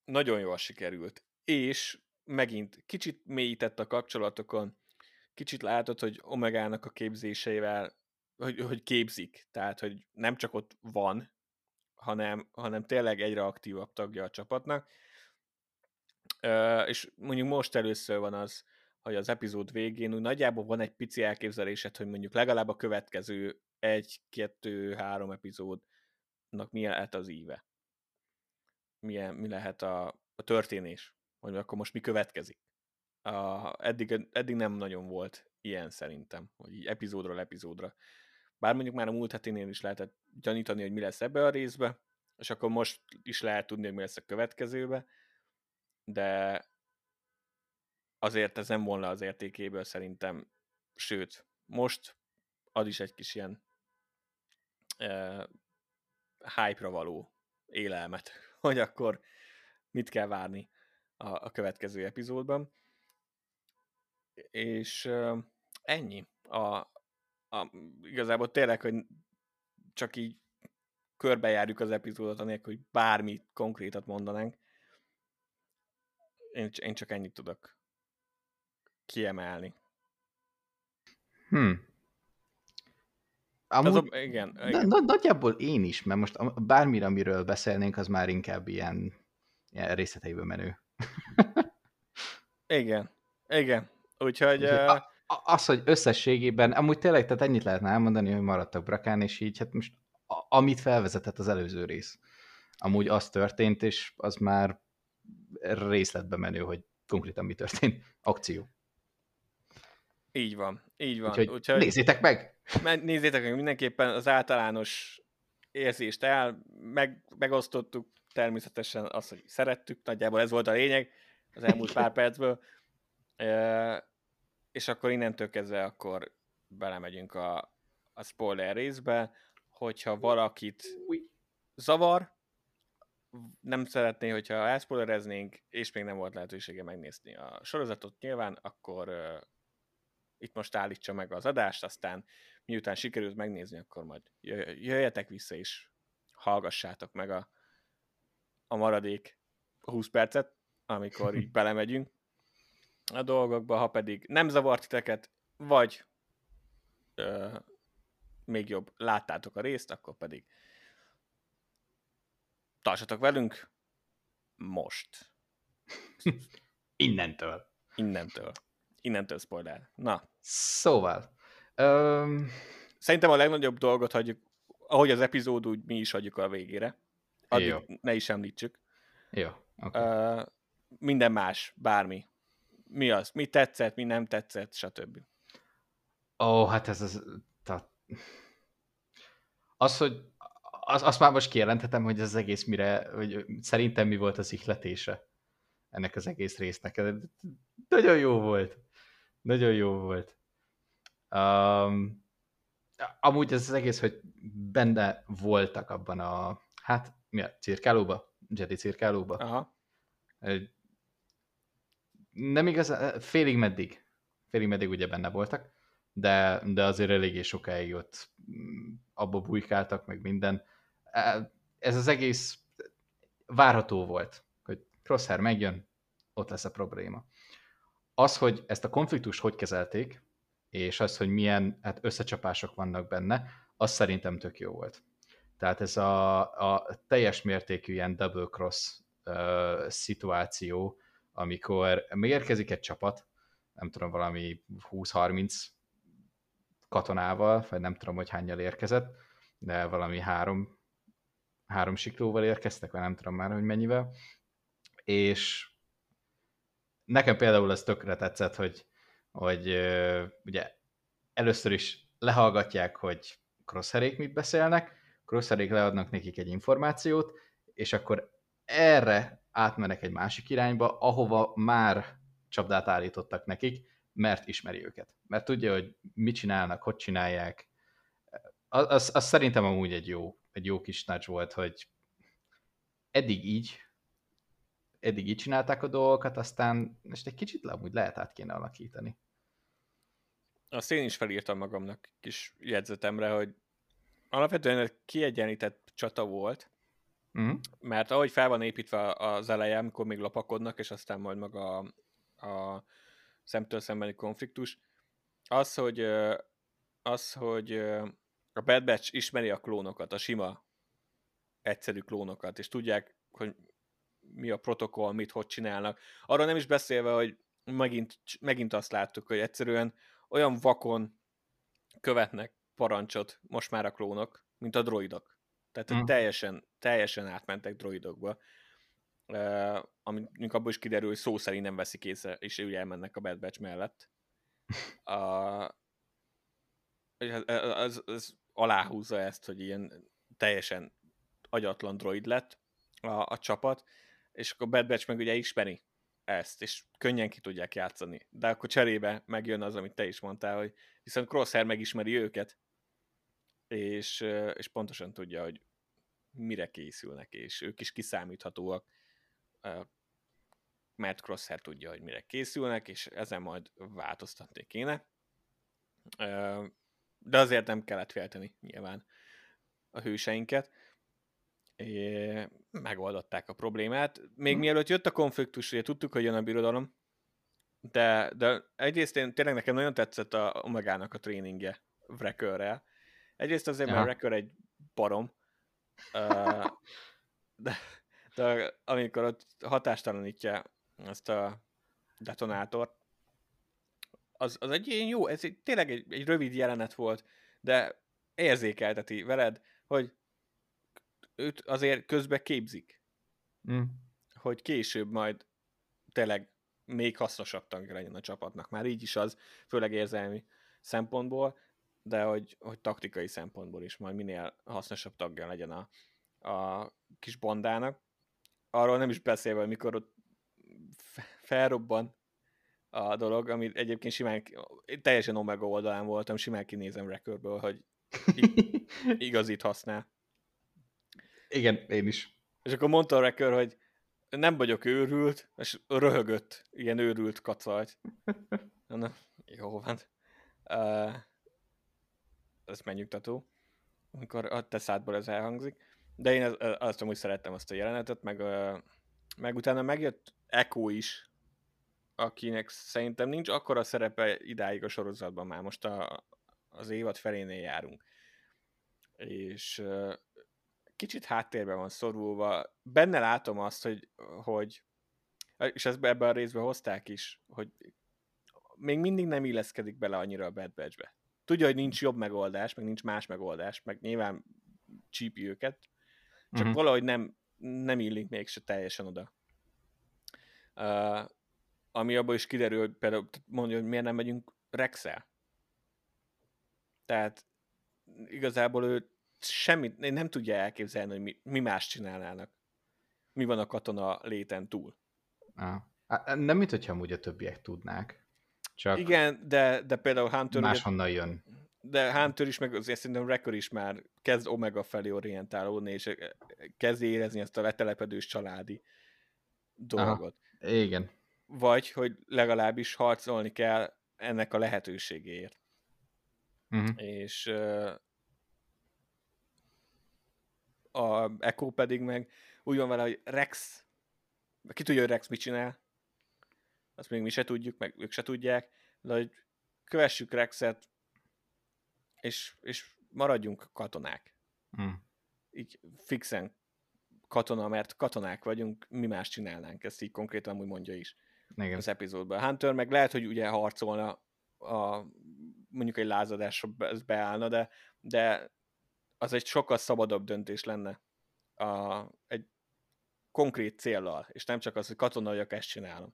Nagyon jól sikerült. És megint kicsit mélyített a kapcsolatokon, kicsit látod, hogy Omegának a képzéseivel, hogy, hogy képzik, tehát, hogy nem csak ott van, hanem, hanem tényleg egyre aktívabb tagja a csapatnak. És mondjuk most először van az, hogy az epizód végén úgy nagyjából van egy pici elképzelésed, hogy mondjuk legalább a következő egy, kettő, három epizódnak mi lehet az íve. Milyen, mi lehet a, a történés, hogy akkor most mi következik. A, eddig, eddig nem nagyon volt ilyen szerintem, hogy így epizódról epizódra. Bár mondjuk már a múlt hetinél is lehetett gyanítani, hogy mi lesz ebbe a részbe, és akkor most is lehet tudni, hogy mi lesz a következőbe, de azért ez nem volna az értékéből szerintem, sőt, most ad is egy kis ilyen uh, hype-ra való élelmet, *laughs* hogy akkor mit kell várni a, a következő epizódban. És uh, ennyi. A, a, igazából tényleg, hogy csak így körbejárjuk az epizódot, anélkül, hogy bármi konkrétat mondanánk. Én, én csak ennyit tudok kiemelni. Hm. Amúgy, Az a, igen, na, igen. na, nagyjából én is, mert most bármire, amiről beszélnénk, az már inkább ilyen, ilyen részleteiből menő. Igen, igen. Úgyhogy Úgyhogy uh, a- Az, hogy összességében, amúgy tényleg, tehát ennyit lehetne elmondani, hogy maradtak Brakán, és így, hát most a- amit felvezetett az előző rész, amúgy az történt, és az már részletbe menő, hogy konkrétan mi történt. Akció. így van, így van. Úgyhogy, Úgyhogy nézzétek meg! nézzétek meg mindenképpen az általános érzést el, meg, megosztottuk természetesen azt, hogy szerettük, nagyjából ez volt a lényeg az elmúlt pár *laughs* percből. E, és akkor innentől kezdve akkor belemegyünk a, a spoiler részbe, hogyha valakit zavar, nem szeretné, hogyha elspoilereznénk, és még nem volt lehetősége megnézni a sorozatot nyilván, akkor uh, itt most állítsa meg az adást, aztán miután sikerült megnézni, akkor majd jöjj- jöjjetek vissza és hallgassátok meg a, a maradék 20 percet, amikor így *laughs* belemegyünk a dolgokba, ha pedig nem zavart titeket, vagy ö, még jobb, láttátok a részt, akkor pedig tartsatok velünk most. *laughs* Innentől. Innentől. Innentől spoiler. Na. Szóval. Um... Szerintem a legnagyobb dolgot hagyjuk, ahogy az epizód, úgy mi is hagyjuk a végére. Addig Jó. ne is említsük. Jó, oké. Uh, minden más, bármi. Mi az? Mi tetszett, mi nem tetszett, stb. Ó, hát ez az... Tehát... Az, hogy az, azt már most kijelenthetem, hogy ez az egész mire, hogy szerintem mi volt az ihletése ennek az egész résznek. Ez Nagyon jó volt. Nagyon jó volt. Um, amúgy ez az egész, hogy benne voltak abban a, hát mi a cirkálóba? Jedi cirkálóba? Aha. Nem igaz, félig meddig. Félig meddig ugye benne voltak, de, de azért eléggé sokáig ott mm, abba bujkáltak, meg minden. E, Ez az egész várható volt, hogy Crosshair megjön, ott lesz a probléma. Az, hogy ezt a konfliktust hogy kezelték, és az, hogy milyen hát összecsapások vannak benne, az szerintem tök jó volt. Tehát ez a, a teljes mértékű ilyen double cross uh, szituáció, amikor megérkezik egy csapat, nem tudom, valami 20-30 katonával, vagy nem tudom, hogy hányal érkezett, de valami három, három siklóval érkeztek, vagy nem tudom már, hogy mennyivel, és nekem például ez tökre tetszett, hogy, hogy ugye először is lehallgatják, hogy crosshairék mit beszélnek, crosshairék leadnak nekik egy információt, és akkor erre átmennek egy másik irányba, ahova már csapdát állítottak nekik, mert ismeri őket. Mert tudja, hogy mit csinálnak, hogy csinálják. Az, az, az szerintem amúgy egy jó, egy jó kis nudge volt, hogy eddig így, eddig így csinálták a dolgokat, aztán most egy kicsit le, amúgy lehet át kéne alakítani. Azt én is felírtam magamnak kis jegyzetemre, hogy alapvetően egy kiegyenlített csata volt, Uh-huh. mert ahogy fel van építve az eleje, amikor még lopakodnak, és aztán majd maga a, a szemtől szembeni konfliktus, az, hogy, az, hogy a Bad Batch ismeri a klónokat, a sima, egyszerű klónokat, és tudják, hogy mi a protokoll, mit hogy csinálnak. Arra nem is beszélve, hogy megint, megint azt láttuk, hogy egyszerűen olyan vakon követnek parancsot most már a klónok, mint a droidok. Tehát Mm. mm. teljesen, teljesen átmentek droidokba. Uh, amik abból is kiderül, hogy szó szerint nem veszik észre, és úgy elmennek a Bad Batch mellett. Uh, az, az aláhúzza ezt, hogy ilyen teljesen agyatlan droid lett a, a csapat, és akkor Bad Batch meg ugye ismeri ezt, és könnyen ki tudják játszani. De akkor cserébe megjön az, amit te is mondtál, hogy viszont Crosshair megismeri őket, és, és pontosan tudja, hogy mire készülnek, és ők is kiszámíthatóak, mert Crosshair tudja, hogy mire készülnek, és ezen majd változtatni kéne. De azért nem kellett félteni nyilván a hőseinket. É, megoldották a problémát. Még Hm. mielőtt jött a konfliktus, ugye tudtuk, hogy jön a birodalom, de, de egyrészt én tényleg nekem nagyon tetszett a Omegának a tréningje Wreckerrel. Egyrészt azért, mert Aha. Wrecker egy barom, de, de amikor ott hatástalanítja azt a detonátort, az, az egy ilyen jó, ez egy, tényleg egy, egy rövid jelenet volt, de érzékelteti veled, hogy őt azért közben képzik, Mm. hogy később majd tényleg még hasznosabb tagja legyen a csapatnak. Már így is az, főleg érzelmi szempontból, de hogy, hogy taktikai szempontból is majd minél hasznosabb tagja legyen a, a kis bandának. Arról nem is beszélve, hogy mikor ott fe- felrobban a dolog, ami egyébként simán, teljesen Omega oldalán voltam, simán kinézem rekörből, hogy *laughs* igazit használ. Igen, én is. És akkor mondta a Wrecker, hogy nem vagyok őrült, és röhögött, ilyen őrült kacajt. *laughs* Na, jó van. Uh, ez megnyugtató, amikor a te szádból ez elhangzik. De én az, azt amúgy szerettem azt a jelenetet, meg, meg utána megjött Echo is, akinek szerintem nincs akkora szerepe idáig a sorozatban már. Most a, az évad felénél járunk. És kicsit háttérbe van szorulva. Benne látom azt, hogy, hogy és ezt ebben a részben hozták is, hogy még mindig nem illeszkedik bele annyira a Bad Batch-be. Tudja, hogy nincs jobb megoldás, meg nincs más megoldás, meg nyilván csípi őket, csak uh-huh. valahogy nem, nem illik mégse teljesen oda. Uh, ami abból is kiderül, például mondja, hogy miért nem megyünk Rexel. Tehát igazából ő semmit nem tudja elképzelni, hogy mi, mi más csinálnának. Mi van a katona léten túl. Ah. Nem, mint hogyha amúgy a többiek tudnák. Csak Igen, de, de például Hunter... Máshonnan jön. De Hunter is, meg azért szerintem Wrecker is már kezd Omega felé orientálódni, és eh, kezd érezni ezt a letelepedős családi dolgot. Aha. Igen. Vagy, hogy legalábbis harcolni kell ennek a lehetőségéért. Uh-huh. És uh, a Echo pedig meg úgy van vele, hogy Rex, ki tudja, hogy Rex mit csinál, azt még mi se tudjuk, meg ők se tudják, de hogy kövessük Rexet, és, és maradjunk katonák. Mm. Így fixen katona, mert katonák vagyunk, mi más csinálnánk, ezt így konkrétan úgy mondja is Igen. az epizódban. Hunter meg lehet, hogy ugye harcolna a, mondjuk egy lázadásra ez beállna, de, de az egy sokkal szabadabb döntés lenne a, egy konkrét céllal, és nem csak az, hogy katonaiak ezt csinálom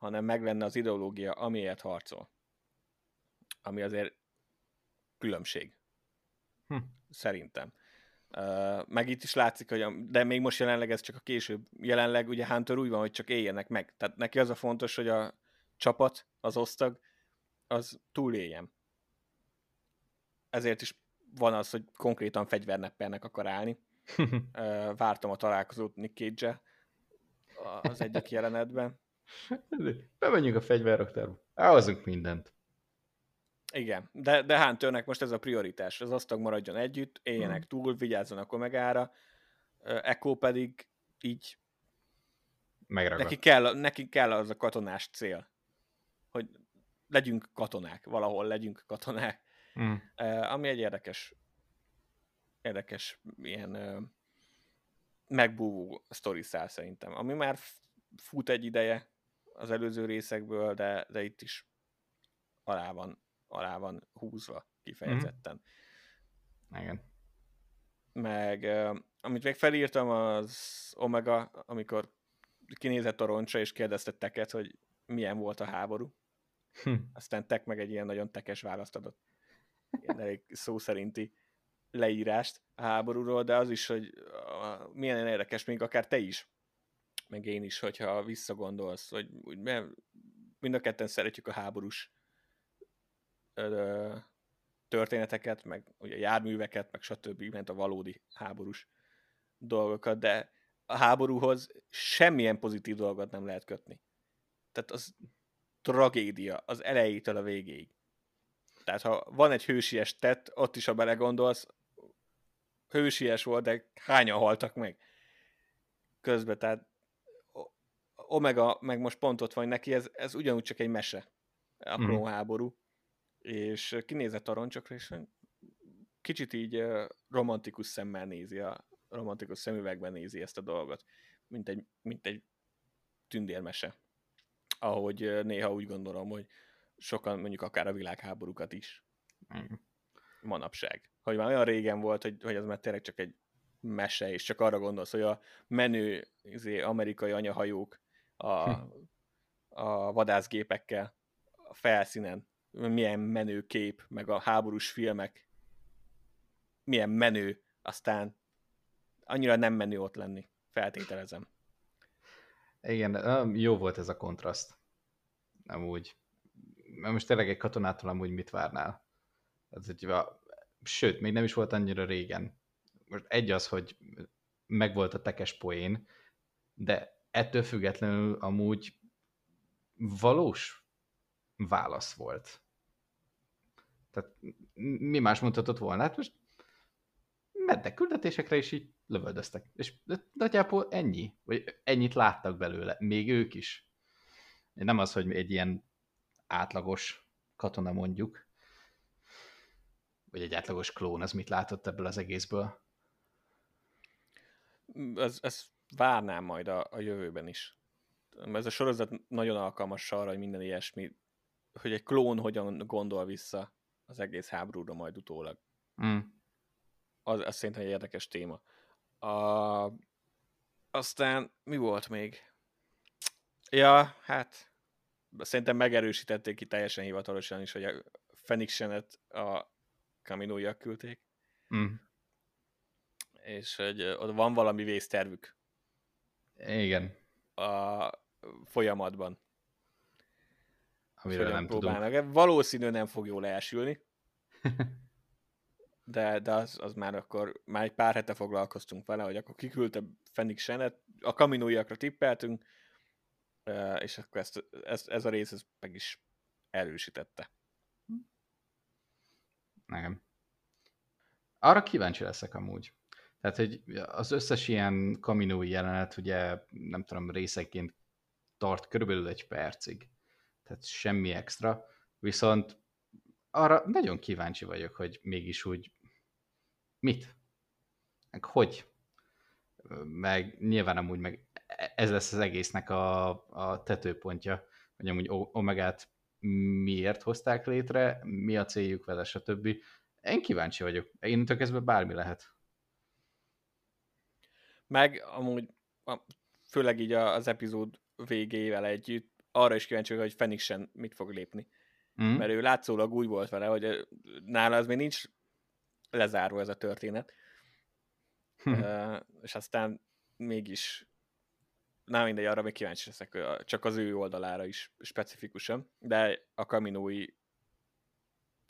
hanem meg lenne az ideológia, amiért harcol. Ami azért különbség. Hm. Szerintem. Uh, meg itt is látszik, hogy a, de még most jelenleg ez csak a később. Jelenleg ugye Hunter úgy van, hogy csak éljenek meg. Tehát neki az a fontos, hogy a csapat, az osztag, az túléljen. Ezért is van az, hogy konkrétan fegyverneppelnek akar állni. *laughs* uh, vártam a találkozót Nick cage az egyik jelenetben. Bemenjünk a fegyverraktárba. Elhozunk mindent. Igen, de, de Hunternek most ez a prioritás. Az asztag maradjon együtt, éljenek hmm. túl, vigyázzanak Omegára. Echo pedig így Megragad. neki kell, neki kell az a katonás cél, hogy legyünk katonák, valahol legyünk katonák. Hmm. Ami egy érdekes érdekes ilyen megbúvó sztori szerintem, ami már fut egy ideje, az előző részekből, de, de itt is alá van, alá van húzva kifejezetten. Mm. Igen. Meg amit még felírtam, az Omega, amikor kinézett a roncsra, és kérdezte Teket, hogy milyen volt a háború. Hm. Aztán Tek meg egy ilyen nagyon tekes választ adott. Ilyen elég szó szerinti leírást a háborúról, de az is, hogy milyen érdekes, még akár te is meg én is, hogyha visszagondolsz, hogy úgy, mind a ketten szeretjük a háborús történeteket, meg ugye járműveket, meg stb., ment a valódi háborús dolgokat, de a háborúhoz semmilyen pozitív dolgot nem lehet kötni. Tehát az tragédia az elejétől a végéig. Tehát ha van egy hősies tett, ott is, ha belegondolsz, hősies volt, de hányan haltak meg közben, tehát Omega meg most pont ott van neki, ez, ez ugyanúgy csak egy mese, a mm. háború, és kinézett a roncsokra, és kicsit így romantikus szemmel nézi, a romantikus szemüvegben nézi ezt a dolgot, mint egy, mint egy tündérmese. Ahogy néha úgy gondolom, hogy sokan mondjuk akár a világháborúkat is. Mm. Manapság. Hogy már olyan régen volt, hogy, hogy az már tényleg csak egy mese, és csak arra gondolsz, hogy a menő izé, amerikai anyahajók a, hm. a vadászgépekkel a felszínen, milyen menő kép, meg a háborús filmek, milyen menő, aztán annyira nem menő ott lenni, feltételezem. Igen, jó volt ez a kontraszt. Amúgy. Mert most tényleg egy katonától amúgy mit várnál? Ez egy, sőt, még nem is volt annyira régen. Most egy az, hogy megvolt a tekes poén, de ettől függetlenül amúgy valós válasz volt. Tehát mi más mondhatott volna? Hát most mentek küldetésekre, és így lövöldöztek. És nagyjából ennyi. Vagy ennyit láttak belőle. Még ők is. Nem az, hogy egy ilyen átlagos katona mondjuk, vagy egy átlagos klón, az mit látott ebből az egészből? Ez, ez várnám majd a, a jövőben is. Ez a sorozat nagyon alkalmas arra, hogy minden ilyesmi, hogy egy klón hogyan gondol vissza az egész háborúra majd utólag. Mm. Az, az szerintem egy érdekes téma. A, aztán mi volt még? Ja, hát szerintem megerősítették ki teljesen hivatalosan is, hogy a Phoenix Senet a Kaminóiak küldték. Mm. És hogy ott van valami vésztervük. Igen. A folyamatban. Amiről nem próbálnak. tudunk. Valószínű nem fog jól elsülni. *laughs* de, de az, az, már akkor, már egy pár hete foglalkoztunk vele, hogy akkor kiküldte Fenix Senet, a kaminóiakra tippeltünk, és akkor ezt, ez, ez a rész ez meg is erősítette. Nem. Arra kíváncsi leszek amúgy. Tehát, hogy az összes ilyen kaminói jelenet, ugye nem tudom, részeként tart körülbelül egy percig. Tehát semmi extra. Viszont arra nagyon kíváncsi vagyok, hogy mégis úgy mit? Meg hogy? Meg nyilván amúgy meg ez lesz az egésznek a, a tetőpontja, hogy amúgy Omegát miért hozták létre, mi a céljuk vele, stb. Én kíváncsi vagyok. Én kezdve bármi lehet. Meg amúgy főleg így az epizód végével együtt arra is kíváncsi vagyok, hogy Fenixen mit fog lépni. Mm. Mert ő látszólag úgy volt vele, hogy nála az még nincs lezárva ez a történet. uh, és aztán mégis na mindegy, arra még kíváncsi leszek, csak az ő oldalára is specifikusan, de a kaminói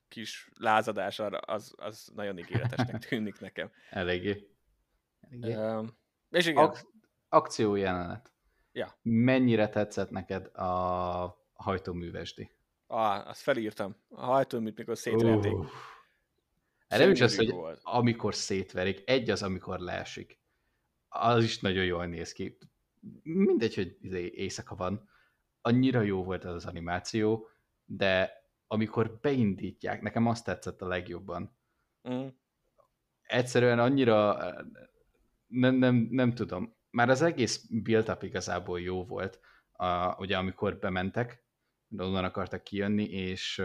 kis lázadás arra, az, az nagyon *laughs* ígéretesnek tűnik nekem. Eléggé. Eléggé. Uh, és igen. Ak- akció jelenet. Ja. Mennyire tetszett neked a hajtóművesdi? Ah, azt felírtam. A hajtóműt, mikor szétverték. Uh. Erre is az, hogy volt. amikor szétverik, egy az, amikor leesik. Az is nagyon jól néz ki. Mindegy, hogy izé éjszaka van. Annyira jó volt ez az animáció, de amikor beindítják, nekem azt tetszett a legjobban. Mm. Egyszerűen annyira nem, nem, nem tudom. Már az egész build-up igazából jó volt, a, ugye amikor bementek, de onnan akartak kijönni, és,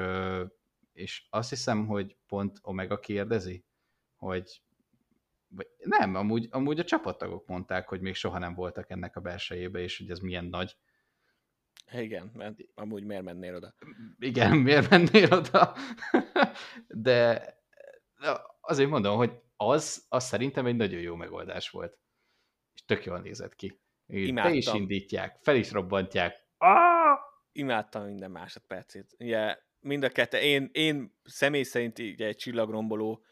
és azt hiszem, hogy pont Omega kérdezi, hogy nem, amúgy, amúgy a csapattagok mondták, hogy még soha nem voltak ennek a belsejébe, és hogy ez milyen nagy. Igen, mert amúgy miért mennél oda? Igen, miért mennél oda? *laughs* De azért mondom, hogy az, az szerintem egy nagyon jó megoldás volt. És tök jól nézett ki. Imádtam. Be is indítják, fel is robbantják. Ah! Imádtam minden másodpercét. Ugye mind a kettő, én, én személy szerint ugye egy csillagromboló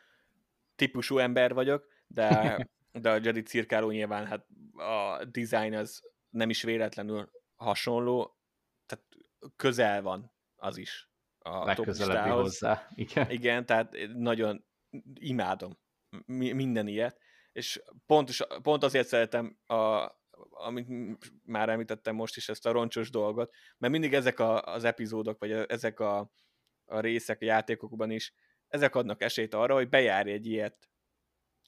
típusú ember vagyok, de, *laughs* de a Jedi cirkáló nyilván hát a design az nem is véletlenül hasonló, tehát közel van az is a Legközelebbi hozzá. Igen. Igen, tehát nagyon imádom minden ilyet, és pont, pont azért szeretem a, amit már említettem most is, ezt a roncsos dolgot, mert mindig ezek a, az epizódok, vagy ezek a, a részek a játékokban is, ezek adnak esélyt arra, hogy bejárj egy ilyet,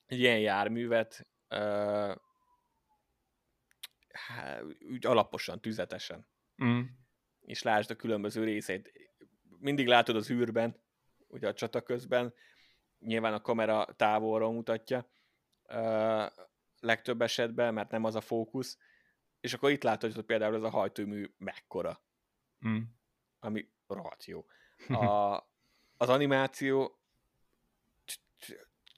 egy ilyen járművet, uh, úgy alaposan, tüzetesen. Mm. És lásd a különböző részét. Mindig látod az űrben, ugye a csata közben, nyilván a kamera távolról mutatja, uh, legtöbb esetben, mert nem az a fókusz, és akkor itt látod, hogy például ez a hajtómű mekkora, mm. ami rohadt jó. *laughs* A, az animáció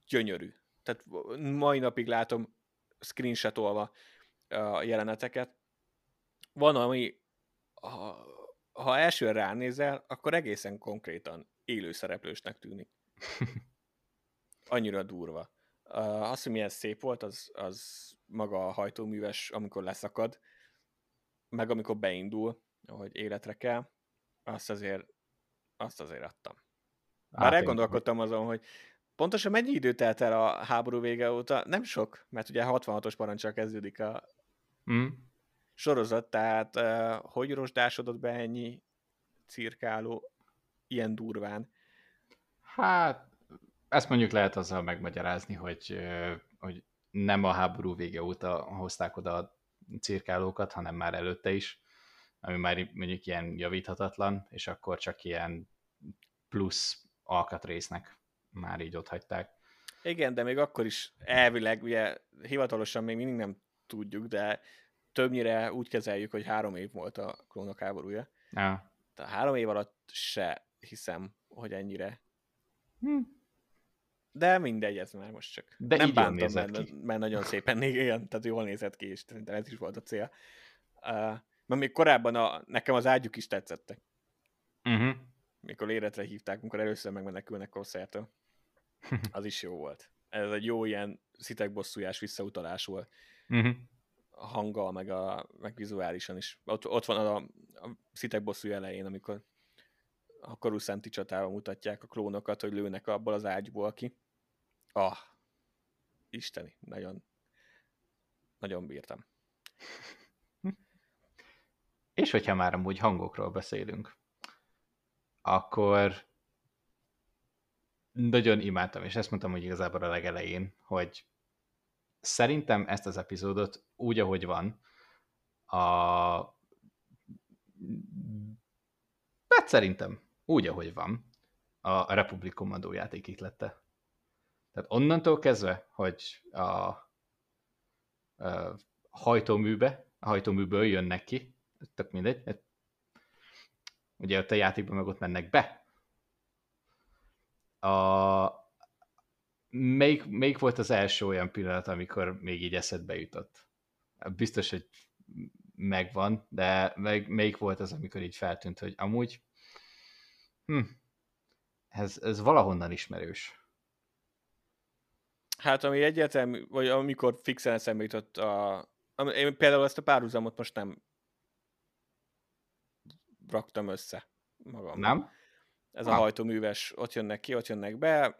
gyönyörű. Tehát mai napig látom screenshotolva a jeleneteket. Van, ami ha, ha elsőre ránézel, akkor egészen konkrétan élőszereplősnek tűnik. *laughs* Annyira durva. Uh, az, hogy milyen szép volt, az, az maga a hajtóműves, amikor leszakad, meg amikor beindul, ahogy életre kell, azt azért, azt azért adtam. Bár elgondolkodtam azon, hogy pontosan mennyi idő telt el a háború vége óta? Nem sok, mert ugye 66-os parancsal kezdődik a mm. sorozat, tehát uh, hogy rozsdásodott be ennyi cirkáló ilyen durván? Hát ezt mondjuk lehet azzal megmagyarázni, hogy, hogy nem a háború vége óta hozták oda a cirkálókat, hanem már előtte is. ami már mondjuk ilyen javíthatatlan, és akkor csak ilyen plusz alkatrésznek már így ott hagyták. Igen, de még akkor is elvileg, ugye hivatalosan még mindig nem tudjuk, de többnyire úgy kezeljük, hogy három év volt a klónok háborúja. Ja. Három év alatt se hiszem, hogy ennyire. Hm. De mindegy, ez már most csak. De nem bántam, mert, ki. mert nagyon szépen igen, tehát jól nézett ki, és szerintem ez is volt a cél. Uh, mert még korábban a, nekem az ágyuk is tetszettek, Uh-huh. mikor életre hívták, amikor először megmenekülnek Corsairtől. *laughs* Az is jó volt. Ez egy jó ilyen szitek bosszújás visszautalás volt. Uh-huh. a hanggal, meg, a, meg vizuálisan is. Ott, ott van a, a szitek bosszú elején, amikor a Coruscanti csatában mutatják a klónokat, hogy lőnek abból az ágyból ki. Ah, isteni, nagyon, nagyon bírtam. *laughs* És hogyha már amúgy hangokról beszélünk, akkor nagyon imádtam, és ezt mondtam, hogy igazából a legelején, hogy szerintem ezt az epizódot úgy, ahogy van, a... Hát szerintem úgy, ahogy van, a Republic Commando játék ihlette. Tehát onnantól kezdve, hogy a, a hajtóműbe, a hajtóműből jönnek ki, tök mindegy, hát ugye ott a játékban meg ott mennek be. A, melyik, melyik volt az első olyan pillanat, amikor még így eszedbe jutott? Biztos, hogy megvan, de meg, melyik volt az, amikor így feltűnt, hogy amúgy hm, ez, ez valahonnan ismerős. Hát ami egyértelmű, vagy amikor fixen eszembe jutott a... Én például ezt a párhuzamot most nem raktam össze magam. Nem? Ez a Ah. hajtóműves, ott jönnek ki, ott jönnek be,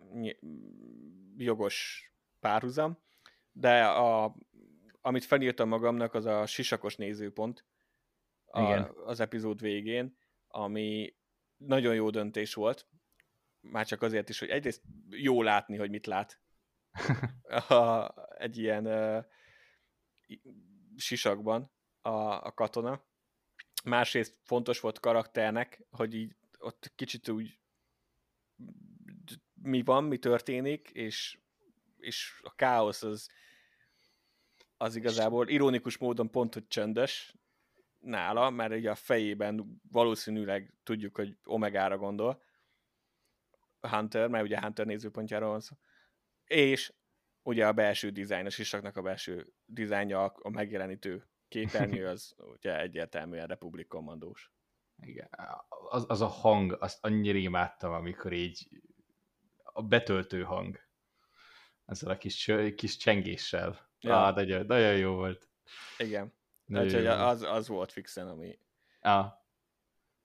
jogos párhuzam, de a, amit felírtam magamnak, az a sisakos nézőpont a, Igen. az epizód végén, ami nagyon jó döntés volt, már csak azért is, hogy egyrészt jó látni, hogy mit lát *laughs* a, egy ilyen uh, sisakban a, a katona. Másrészt fontos volt karakternek, hogy így ott kicsit úgy mi van, mi történik, és, és a káosz az, az igazából ironikus módon pont, hogy csöndes nála, mert ugye a fejében valószínűleg tudjuk, hogy Omegára gondol, Hunter, mert ugye Hunter nézőpontjáról van szó, és ugye a belső dizájn, a sisaknak a belső dizájnja, a a megjelenítő képernyő, az ugye egyértelműen Republic kommandós. Igen. Az, az a hang, azt annyira imádtam, amikor így a betöltő hang. Ezzel a kis, kis csengéssel. Ja. Ah, nagyon, nagyon jó volt. Igen. Nagyon Úgyhogy az, az volt fixen, ami Ah,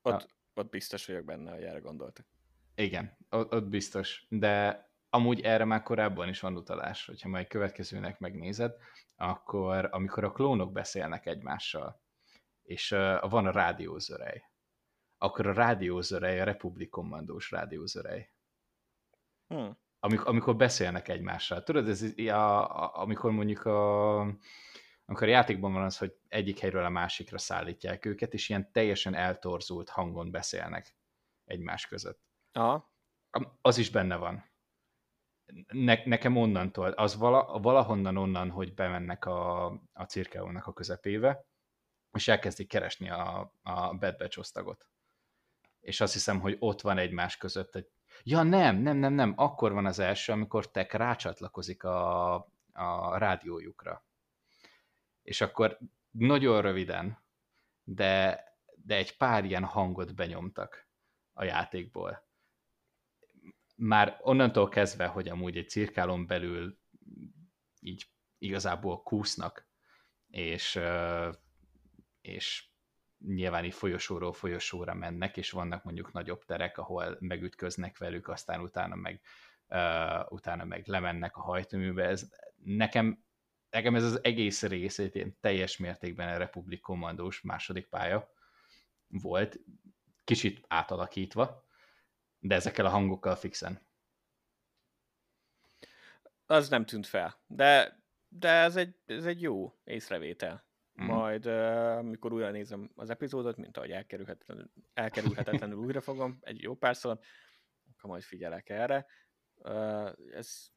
ott, ott biztos vagyok benne, hogy erre gondoltak. igen, ott, ott biztos. De amúgy erre már korábban is van utalás, hogyha majd következőnek megnézed, akkor amikor a klónok beszélnek egymással, és uh, van a rádiózörej, akkor a rádiózörej a Republic kommandós rádiózörej. Hm. amikor, amikor beszélnek egymással. Tudod, ez a, a, amikor mondjuk a, amikor a játékban van az, hogy egyik helyről a másikra szállítják őket, és ilyen teljesen eltorzult hangon beszélnek egymás között. Aha. Az is benne van. Ne, nekem onnantól, az vala, valahonnan onnan, hogy bemennek a, a cirkeónak a közepébe, és elkezdik keresni a, a Bad Batch osztagot. És azt hiszem, hogy ott van egymás között egy... Ja, nem, nem, nem, nem, akkor van az első, amikor Tek rácsatlakozik a, a rádiójukra. És akkor nagyon röviden, de, de egy pár ilyen hangot benyomtak a játékból. Már onnantól kezdve, hogy amúgy egy cirkálon belül így igazából kúsznak, és, és nyilván így folyosóról folyosóra mennek, és vannak mondjuk nagyobb terek, ahol megütköznek velük, aztán utána meg, utána meg lemennek a hajtóműbe. Ez, nekem, nekem ez az egész rész ilyen teljes mértékben a Republic kommandós második pálya volt, kicsit átalakítva, de ezekkel a hangokkal fixen. Az nem tűnt fel. De, de ez, egy, ez egy jó észrevétel. mm. majd uh, mikor újra nézem az epizódot, mint ahogy elkerülhetetlenül, elkerülhetetlenül *laughs* újra fogom, egy jó párszor, akkor majd figyelek erre. Ez,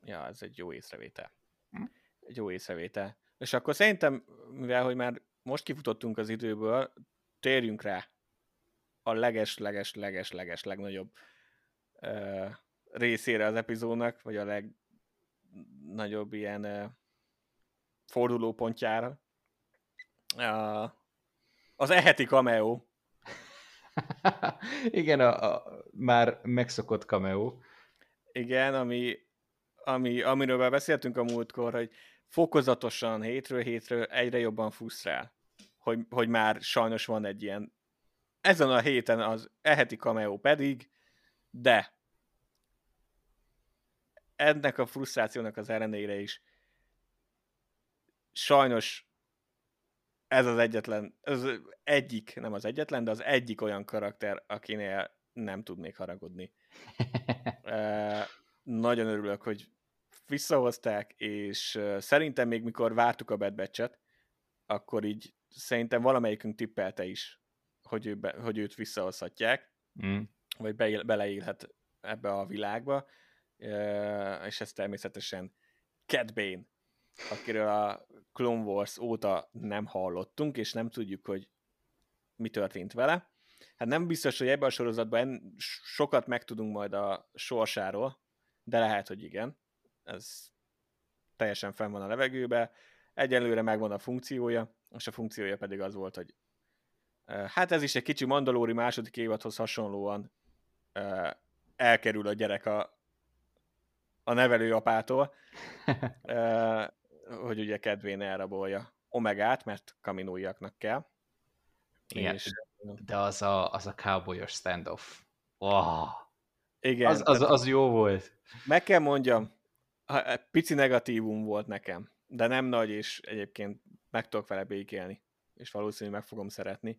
ja, ez egy jó észrevétel. Mm. Egy jó észrevétel. És akkor szerintem, mivel hogy már most kifutottunk az időből, térjünk rá a leges-leges-leges-leges legnagyobb uh, részére az epizódnak, vagy a legnagyobb ilyen uh, fordulópontjára. Uh, az eheti cameo. *laughs* Igen, a, a már megszokott cameo. Igen, ami, ami, amiről beszéltünk a múltkor, hogy fokozatosan hétről hétről egyre jobban fusztrál, hogy, hogy már sajnos van egy ilyen ezen a héten az eheti cameo pedig, de ennek a frusztrációnak az ellenére is sajnos ez az egyetlen, ez egyik, nem az egyetlen, de az egyik olyan karakter, akinél nem tudnék haragudni. e, *laughs* nagyon örülök, hogy visszahozták, és szerintem még mikor vártuk a Bad Batch-et, akkor így szerintem valamelyikünk tippelte is, hogy, ő be, hogy őt visszahozhatják, mm. vagy be, beleélhet ebbe a világba, és ez természetesen Cat Bane, akiről a Clone Wars óta nem hallottunk, és nem tudjuk, hogy mi történt vele. Hát nem biztos, hogy ebben a sorozatban sokat megtudunk majd a sorsáról, de lehet, hogy igen. Ez teljesen fenn van a levegőbe. Egyelőre megvan a funkciója, és a funkciója pedig az volt, hogy hát ez is egy kicsi Mandalóri második évadhoz hasonlóan elkerül a gyerek a, a nevelőapától, *laughs* hogy ugye kedvén elrabolja Omegát, mert kaminóiaknak kell. Igen, és, de az a, az a cowboyos standoff. Wow. Igen. Az, az, az jó volt. Meg kell mondjam, pici negatívum volt nekem, de nem nagy, és egyébként meg tudok vele békélni, és valószínűleg meg fogom szeretni.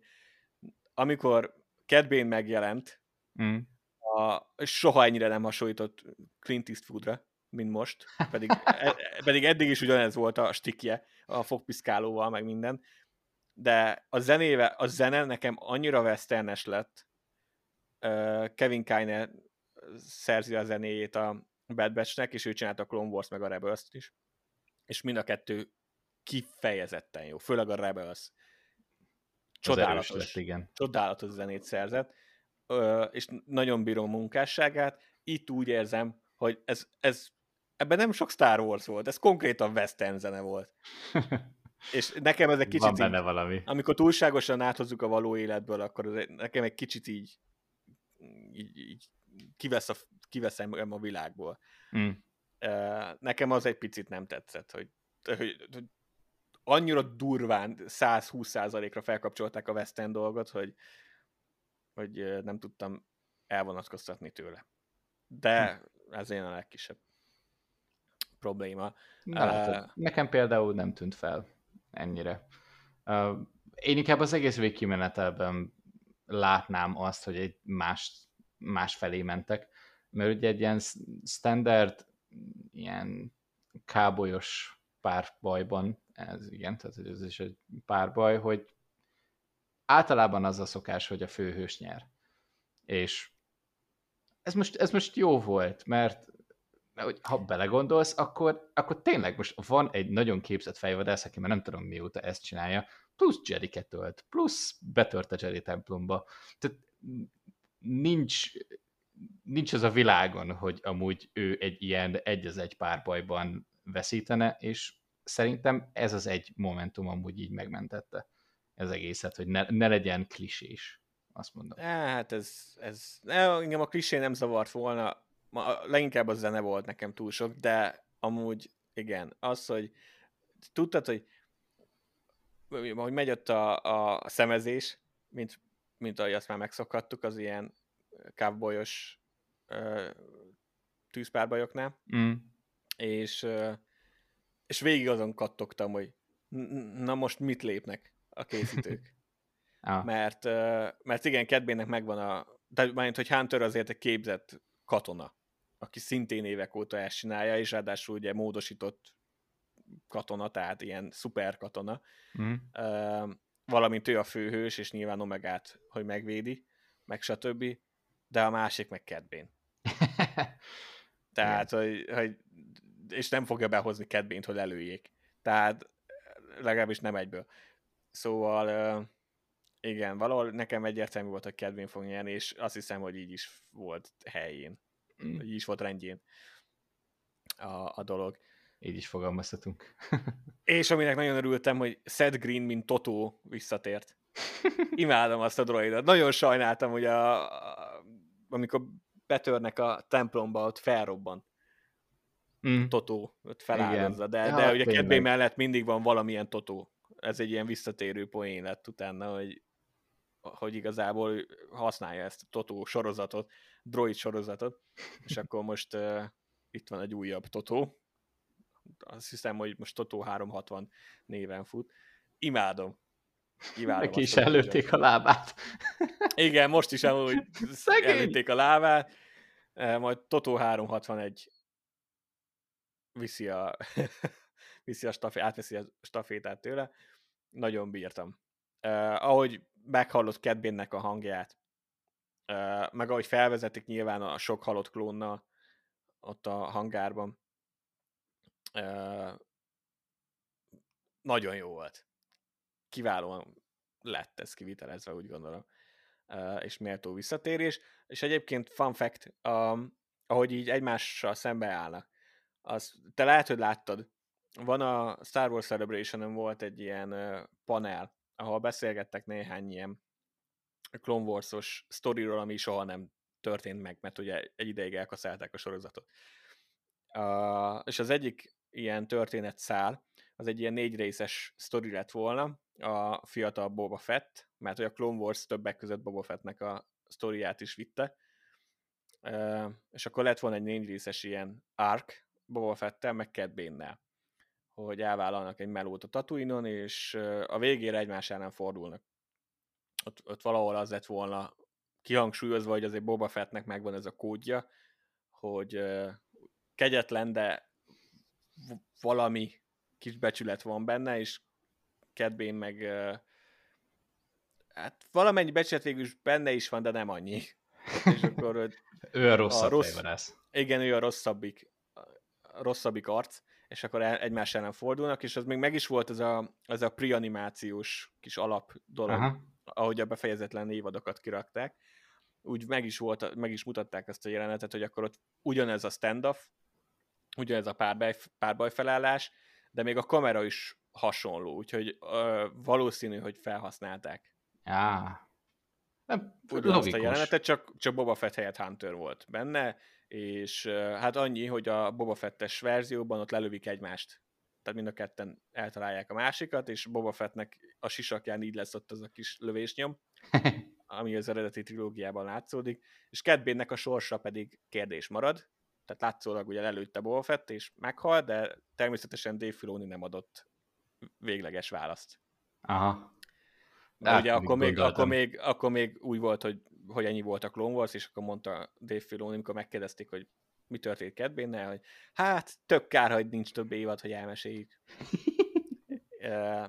Amikor Kedbén megjelent, mm. a, soha ennyire nem hasonlított Clint Eastwoodra, mint most, pedig, *laughs* e, pedig eddig is ugyanez volt a stikje, a fogpiszkálóval, meg minden, de a zenéve, a zene nekem annyira westernes lett, Kevin Kine szerzi a zenéjét a Bad Batch-nek, és ő csinálta a Clone Wars meg a rebels is, és mind a kettő kifejezetten jó, főleg a Rebels. Csodálatos, lett, igen. csodálatos zenét szerzett, és nagyon bírom munkásságát. Itt úgy érzem, hogy ez, ez ebben nem sok Star Wars volt, ez konkrétan western zene volt. *laughs* És nekem ez egy kicsit Van benne így, valami. amikor túlságosan áthozzuk a való életből, akkor ez nekem egy kicsit így, így, így kivesz a, kiveszem a világból. Mm. Nekem az egy picit nem tetszett, hogy, hogy, hogy annyira durván 120%-ra felkapcsolták a Western dolgot, hogy, hogy nem tudtam elvonatkoztatni tőle. De hm. ez én a legkisebb probléma. Na, uh, nekem például nem tűnt fel ennyire. Uh, én inkább az egész végkimenetelben látnám azt, hogy egy más, más felé mentek, mert ugye egy ilyen standard, ilyen kábolyos párbajban, ez igen, tehát ez is egy párbaj, hogy általában az a szokás, hogy a főhős nyer. És ez most, ez most jó volt, mert ha belegondolsz, akkor, akkor tényleg most van egy nagyon képzett fejvadász, aki már nem tudom mióta ezt csinálja, plusz jedi ölt, plusz betört a Jedi templomba. Tehát nincs, nincs az a világon, hogy amúgy ő egy ilyen egy az egy párbajban veszítene, és szerintem ez az egy momentum amúgy így megmentette ez egészet, hogy ne, ne legyen klisés, azt mondom. Hát ez, ez ne, engem a klisé nem zavart volna, ma, leginkább a zene volt nekem túl sok, de amúgy igen, az, hogy tudtad, hogy hogy megy ott a, a szemezés, mint, mint ahogy azt már megszokhattuk az ilyen kávbolyos tűzpárbajoknál, mm. és, és végig azon kattogtam, hogy na most mit lépnek a készítők. *laughs* ah. mert, mert igen, kedvének megvan a, de majd, hogy Hunter azért egy képzett katona aki szintén évek óta ezt csinálja, és ráadásul ugye módosított katona, tehát ilyen szuper katona, Mm. uh, valamint ő a főhős, és nyilván Omegát, hogy megvédi, meg stb. De a másik meg kedbén. *laughs* Tehát, hogy, hogy, és nem fogja behozni kedbént, hogy előjék. Tehát legalábbis nem egyből. Szóval igen, valahol nekem egyértelmű volt, hogy kedvén fog nyerni, és azt hiszem, hogy így is volt helyén. Mm. Így is volt rendjén a, a dolog. Így is fogalmazhatunk. *laughs* És aminek nagyon örültem, hogy Seth Green, mint Totó visszatért. *laughs* Imádom azt a droidot. Nagyon sajnáltam, hogy a, a, amikor betörnek a templomba, ott felrobban Mm. Totó, feláldozza. De, Ja, de ugye kedvé mellett mindig van valamilyen Totó. Ez egy ilyen visszatérő poén lett utána, hogy, hogy igazából használja ezt a Totó sorozatot, droid sorozatot, és *laughs* akkor most uh, itt van egy újabb Totó. Azt hiszem, hogy most Totó 360 néven fut. Imádom. Imádom Neki is előtték a lábát. *laughs* Igen, most is *laughs* amúgy elütték a lábát, majd Totó 361 viszi a, *laughs* viszi a stafé, átveszi a stafétát tőle. Nagyon bírtam. Uh, ahogy meghallott Kedbénnek a hangját, uh, meg ahogy felvezetik nyilván a sok halott klónnal ott a hangárban, uh, nagyon jó volt. Kiválóan lett ez kivitelezve, úgy gondolom. Uh, és méltó visszatérés. És egyébként fun fact, um, ahogy így egymással szembeállnak, az, te lehet, hogy láttad, van a Star Wars celebration volt egy ilyen panel, ahol beszélgettek néhány ilyen Clone Wars-os sztoriról, ami soha nem történt meg, mert ugye egy ideig elkaszálták a sorozatot. Uh, és az egyik ilyen történetszál, az egy ilyen négy részes sztori lett volna, a fiatal Boba Fett, mert hogy a Clone Wars többek között Boba Fettnek a sztoriát is vitte, uh, és akkor lett volna egy négy részes ilyen arc Boba Fettel, meg Cad Bane-nel, hogy elvállalnak egy melót a Tatooine-on, és a végére egymás ellen fordulnak. Ott, ott valahol az lett volna kihangsúlyozva, hogy azért Boba Fettnek megvan ez a kódja, hogy kegyetlen, de valami kis becsület van benne, és kedvén meg hát valamennyi becsület végül is benne is van, de nem annyi. *laughs* És akkor Ő a rossz- fejvadász. igen, ő a rosszabbik, a rosszabbik arc, és akkor egymás ellen fordulnak, és az még meg is volt ez a, ez a pre-animációs kis alap dolog, Aha. ahogy a befejezetlen évadokat kirakták, úgy meg is, volt, meg is mutatták ezt a jelenetet, hogy akkor ott ugyanez a standoff, ugyanez a párbaj, párbaj felállás, de még a kamera is hasonló, úgyhogy ö, valószínű, hogy felhasználták Á. Nem, ugyanazt a logikus. jelenetet, csak, csak Boba Fett helyett Hunter volt benne, és hát annyi, hogy a Boba Fettes verzióban ott lelövik egymást. Tehát mind a ketten eltalálják a másikat, és Boba Fettnek a sisakján így lesz ott az a kis lövésnyom, *laughs* ami az eredeti trilógiában látszódik, és Kedbénnek a sorsa pedig kérdés marad, tehát látszólag ugye előtte Boba Fett, és meghal, de természetesen Dave Filoni nem adott végleges választ. Aha. Hát, ugye akkor még, akkor, még, akkor még úgy volt, hogy, hogy ennyi volt a Clone Wars, és akkor mondta Dave Filoni, amikor megkérdezték, hogy mi történt Kedbénnel, hogy hát tök kár, hogy nincs több évad, hogy elmeséljük. *laughs* uh,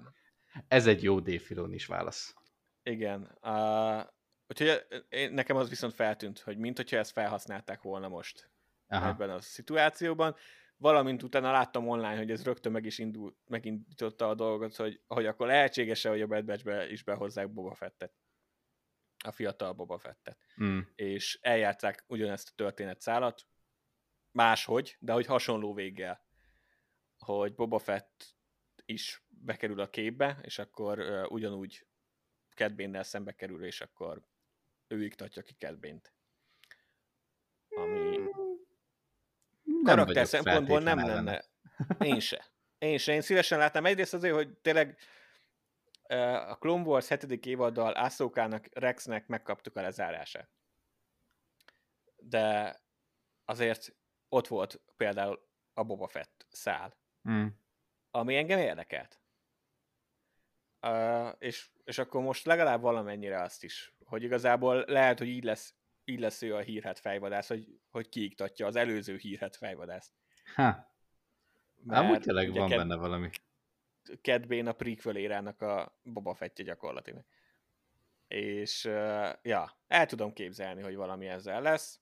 Ez egy jó Dave Filoni is válasz. igen. Uh, úgyhogy nekem az viszont feltűnt, hogy mint hogyha ezt felhasználták volna most Aha. ebben a szituációban, valamint utána láttam online, hogy ez rögtön meg is indult, megindította a dolgot, hogy, hogy akkor lehetséges-e, hogy a Bad Batch-be is behozzák Boba Fettet. A fiatal Boba Fettet. Mm. És eljátszák ugyanezt a történetszálat, máshogy, de hogy hasonló véggel. Hogy Boba Fett is bekerül a képbe, és akkor uh, ugyanúgy Kedbénnel szembe kerül, és akkor ő iktatja ki Kedbént. Ami karakter vagyok szempontból nem feltétlen lenne. Én se. Én se. Én szívesen látnám. Egyrészt azért, hogy tényleg a Clone Wars 7. évaddal Ahsokának, Rexnek megkaptuk a lezárását. De azért ott volt például a Boba Fett szál, Mm. ami engem érdekelt. Uh, és, és akkor most legalább valamennyire azt is, hogy igazából lehet, hogy így lesz, így lesz ő a hírhet fejvadász, hogy, hogy kiiktatja az előző hírhet fejvadászt. Ha. Mert Amúgy tényleg van Cad, benne valami. Bane a prequel a Boba Fettje gyakorlatilag. És uh, ja, el tudom képzelni, hogy valami ezzel lesz.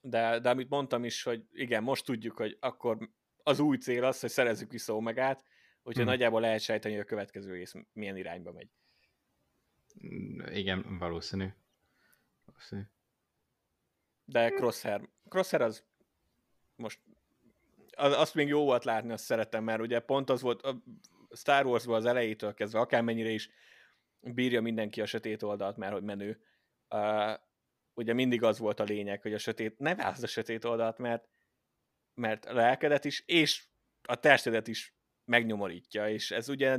De, de amit mondtam is, hogy igen, most tudjuk, hogy akkor az új cél az, hogy szerezzük vissza Omegát, úgyhogy hmm. nagyjából lehet sejteni, hogy a következő rész milyen irányba megy. Mm, igen, valószínű. Valószínű. De Crosshair, Crosshair az most azt még jó volt látni, azt szeretem, mert ugye pont az volt a Star wars az elejétől kezdve, akármennyire is bírja mindenki a sötét oldalt, mert hogy menő. Uh, ugye mindig az volt a lényeg, hogy a sötét, ne válaszd a sötét oldalt, mert, mert a lelkedet is, és a testedet is megnyomorítja, és ez ugye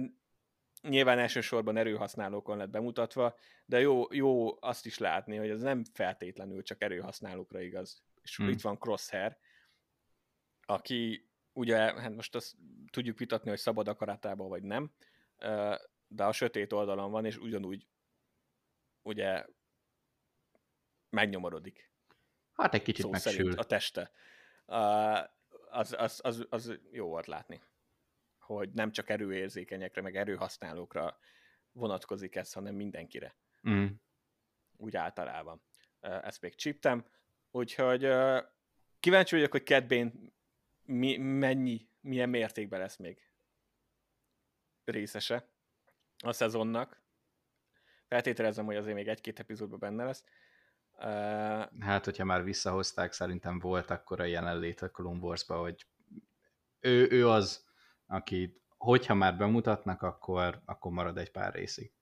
nyilván elsősorban erőhasználókon lett bemutatva, de jó, jó azt is látni, hogy ez nem feltétlenül csak erőhasználókra igaz. És hmm. itt van Crosshair, aki ugye, hát most azt tudjuk vitatni, hogy szabad akaratában vagy nem, de a sötét oldalon van, és ugyanúgy ugye megnyomorodik. Hát egy kicsit megsül. A teste. Az, az, az, az jó volt látni hogy nem csak erőérzékenyekre, meg erőhasználókra vonatkozik ez, hanem mindenkire. Mm. Úgy általában. Ezt még csíptem. Úgyhogy kíváncsi vagyok, hogy Kedbén mi, mennyi, milyen mértékben lesz még részese a szezonnak. Feltételezem, hogy azért még egy-két epizódban benne lesz. Hát, hogyha már visszahozták, szerintem volt akkor a jelenlét a Clone hogy ő, ő az, akit, hogyha már bemutatnak, akkor, akkor marad egy pár részig.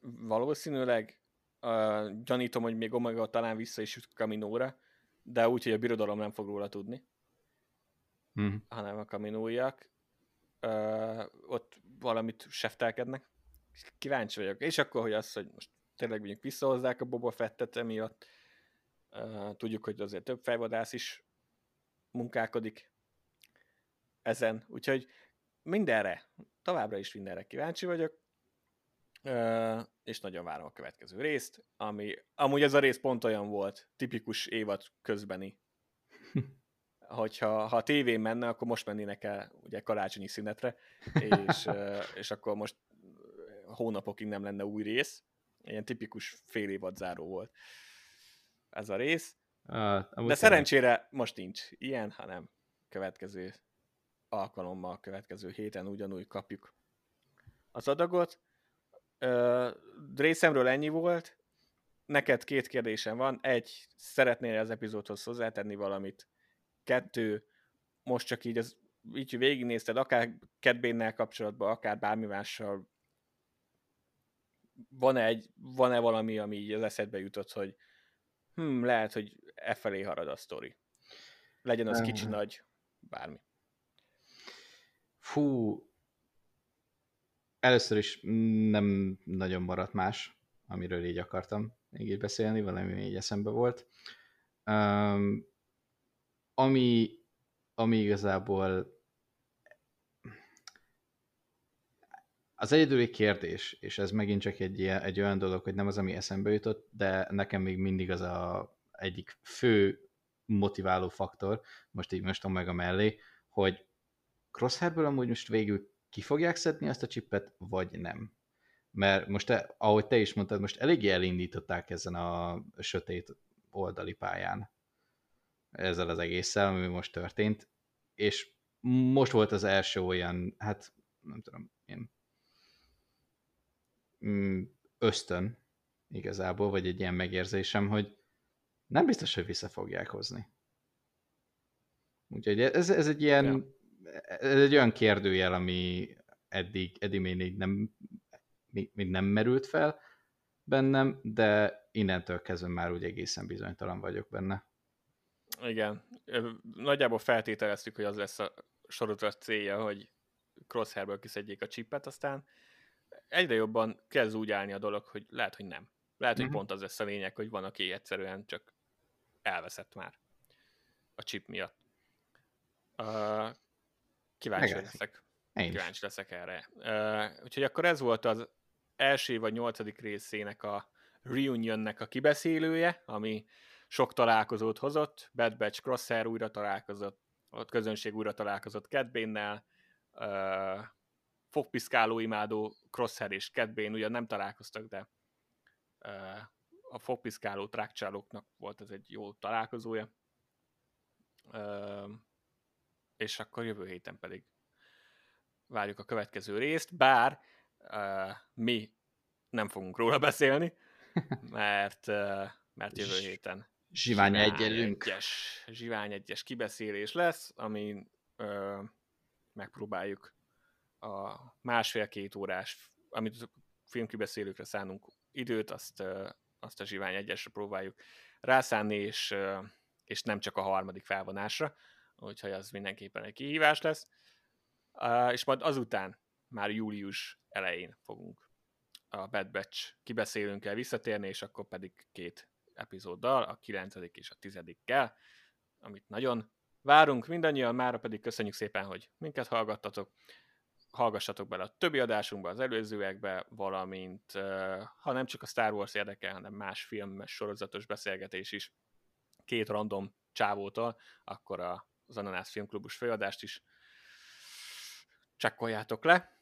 Valószínűleg uh, gyanítom, hogy még Omega talán vissza is jut Kaminóra, de úgy, hogy a birodalom nem fog róla tudni, hmm. hanem a Kaminóiak. Uh, ott valamit seftelkednek. Kíváncsi vagyok. És akkor, hogy az, hogy most tényleg mondjuk visszahozzák a Boba Fettet emiatt. Uh, tudjuk, hogy azért több fejvadász is munkálkodik ezen, úgyhogy mindenre, továbbra is mindenre kíváncsi vagyok, és nagyon várom a következő részt, ami amúgy ez a rész pont olyan volt, tipikus évad közbeni, *laughs* hogyha ha a tévén menne, akkor most mennének el ugye karácsonyi szünetre, és, *laughs* és akkor most hónapokig nem lenne új rész. Ilyen tipikus fél évad záró volt ez a rész. Uh, De szerencsére most nincs ilyen, hanem következő alkalommal a következő héten ugyanúgy kapjuk az adagot. részemről ennyi volt. Neked két kérdésem van. Egy, szeretnél az epizódhoz hozzátenni valamit? Kettő, most csak így, az, így végignézted, akár kedbénnel kapcsolatban, akár bármi mással, van-e, egy, van-e valami, ami így az eszedbe jutott, hogy hm, lehet, hogy e felé harad a sztori. Legyen az kicsi, nagy, bármi. Fú, először is nem nagyon maradt más, amiről így akartam még így beszélni, valami így eszembe volt. Um, ami, ami igazából az egyedüli kérdés, és ez megint csak egy, ilyen, egy olyan dolog, hogy nem az, ami eszembe jutott, de nekem még mindig az a egyik fő motiváló faktor, most így most meg a mellé, hogy Crosshairből amúgy most végül ki fogják szedni ezt a csippet, vagy nem? Mert most, te, ahogy te is mondtad, most eléggé elindították ezen a sötét oldali pályán ezzel az egésszel, ami most történt, és most volt az első olyan, hát nem tudom, én mm, ösztön igazából, vagy egy ilyen megérzésem, hogy nem biztos, hogy vissza fogják hozni. Úgyhogy ez, ez egy ilyen ja ez egy olyan kérdőjel, ami eddig, eddig még nem, még, még nem merült fel bennem, de innentől kezdve már úgy egészen bizonytalan vagyok benne. Igen. Nagyjából feltételeztük, hogy az lesz a sorozat célja, hogy crosshairből kiszedjék a chipet, aztán egyre jobban kezd úgy állni a dolog, hogy lehet, hogy nem. Lehet, hogy uh-huh. pont az lesz a lényeg, hogy van, aki egyszerűen csak elveszett már a chip miatt. Uh, Kíváncsi Megállsz. leszek. Én Kíváncsi is. leszek erre. Uh, úgyhogy akkor ez volt az első vagy nyolcadik részének a reunionnek a kibeszélője, ami sok találkozót hozott, Bad Batch Crosshair újra találkozott, ott közönség újra találkozott Cat Bane-nel, uh, fogpiszkáló imádó Crosshair és Cat Bane ugyan nem találkoztak, de uh, a fogpiszkáló trákcsálóknak volt ez egy jó találkozója. Uh, és akkor jövő héten pedig várjuk a következő részt, bár uh, mi nem fogunk róla beszélni, *laughs* mert, uh, mert jövő héten Zsivány egyelünk. egyes, zsivány egyes kibeszélés lesz, ami uh, megpróbáljuk a másfél-két órás, amit filmkibeszélőkre szánunk időt, azt, uh, azt a zsivány egyesre próbáljuk rászánni, és, uh, és nem csak a harmadik felvonásra, úgyhogy az mindenképpen egy kihívás lesz. És majd azután, már július elején fogunk a Bad Batch kibeszélőnkkel visszatérni, és akkor pedig két epizóddal, a 9. és a 10 kell, amit nagyon várunk mindannyian, mára pedig köszönjük szépen, hogy minket hallgattatok, hallgassatok bele a többi adásunkba, az előzőekbe, valamint ha nem csak a Star Wars érdekel, hanem más filmes sorozatos beszélgetés is két random csávótól, akkor az Ananász Filmklubus főadást is csekkoljátok le,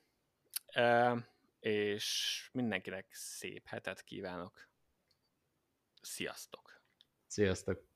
és mindenkinek szép hetet kívánok. Sziasztok! Sziasztok!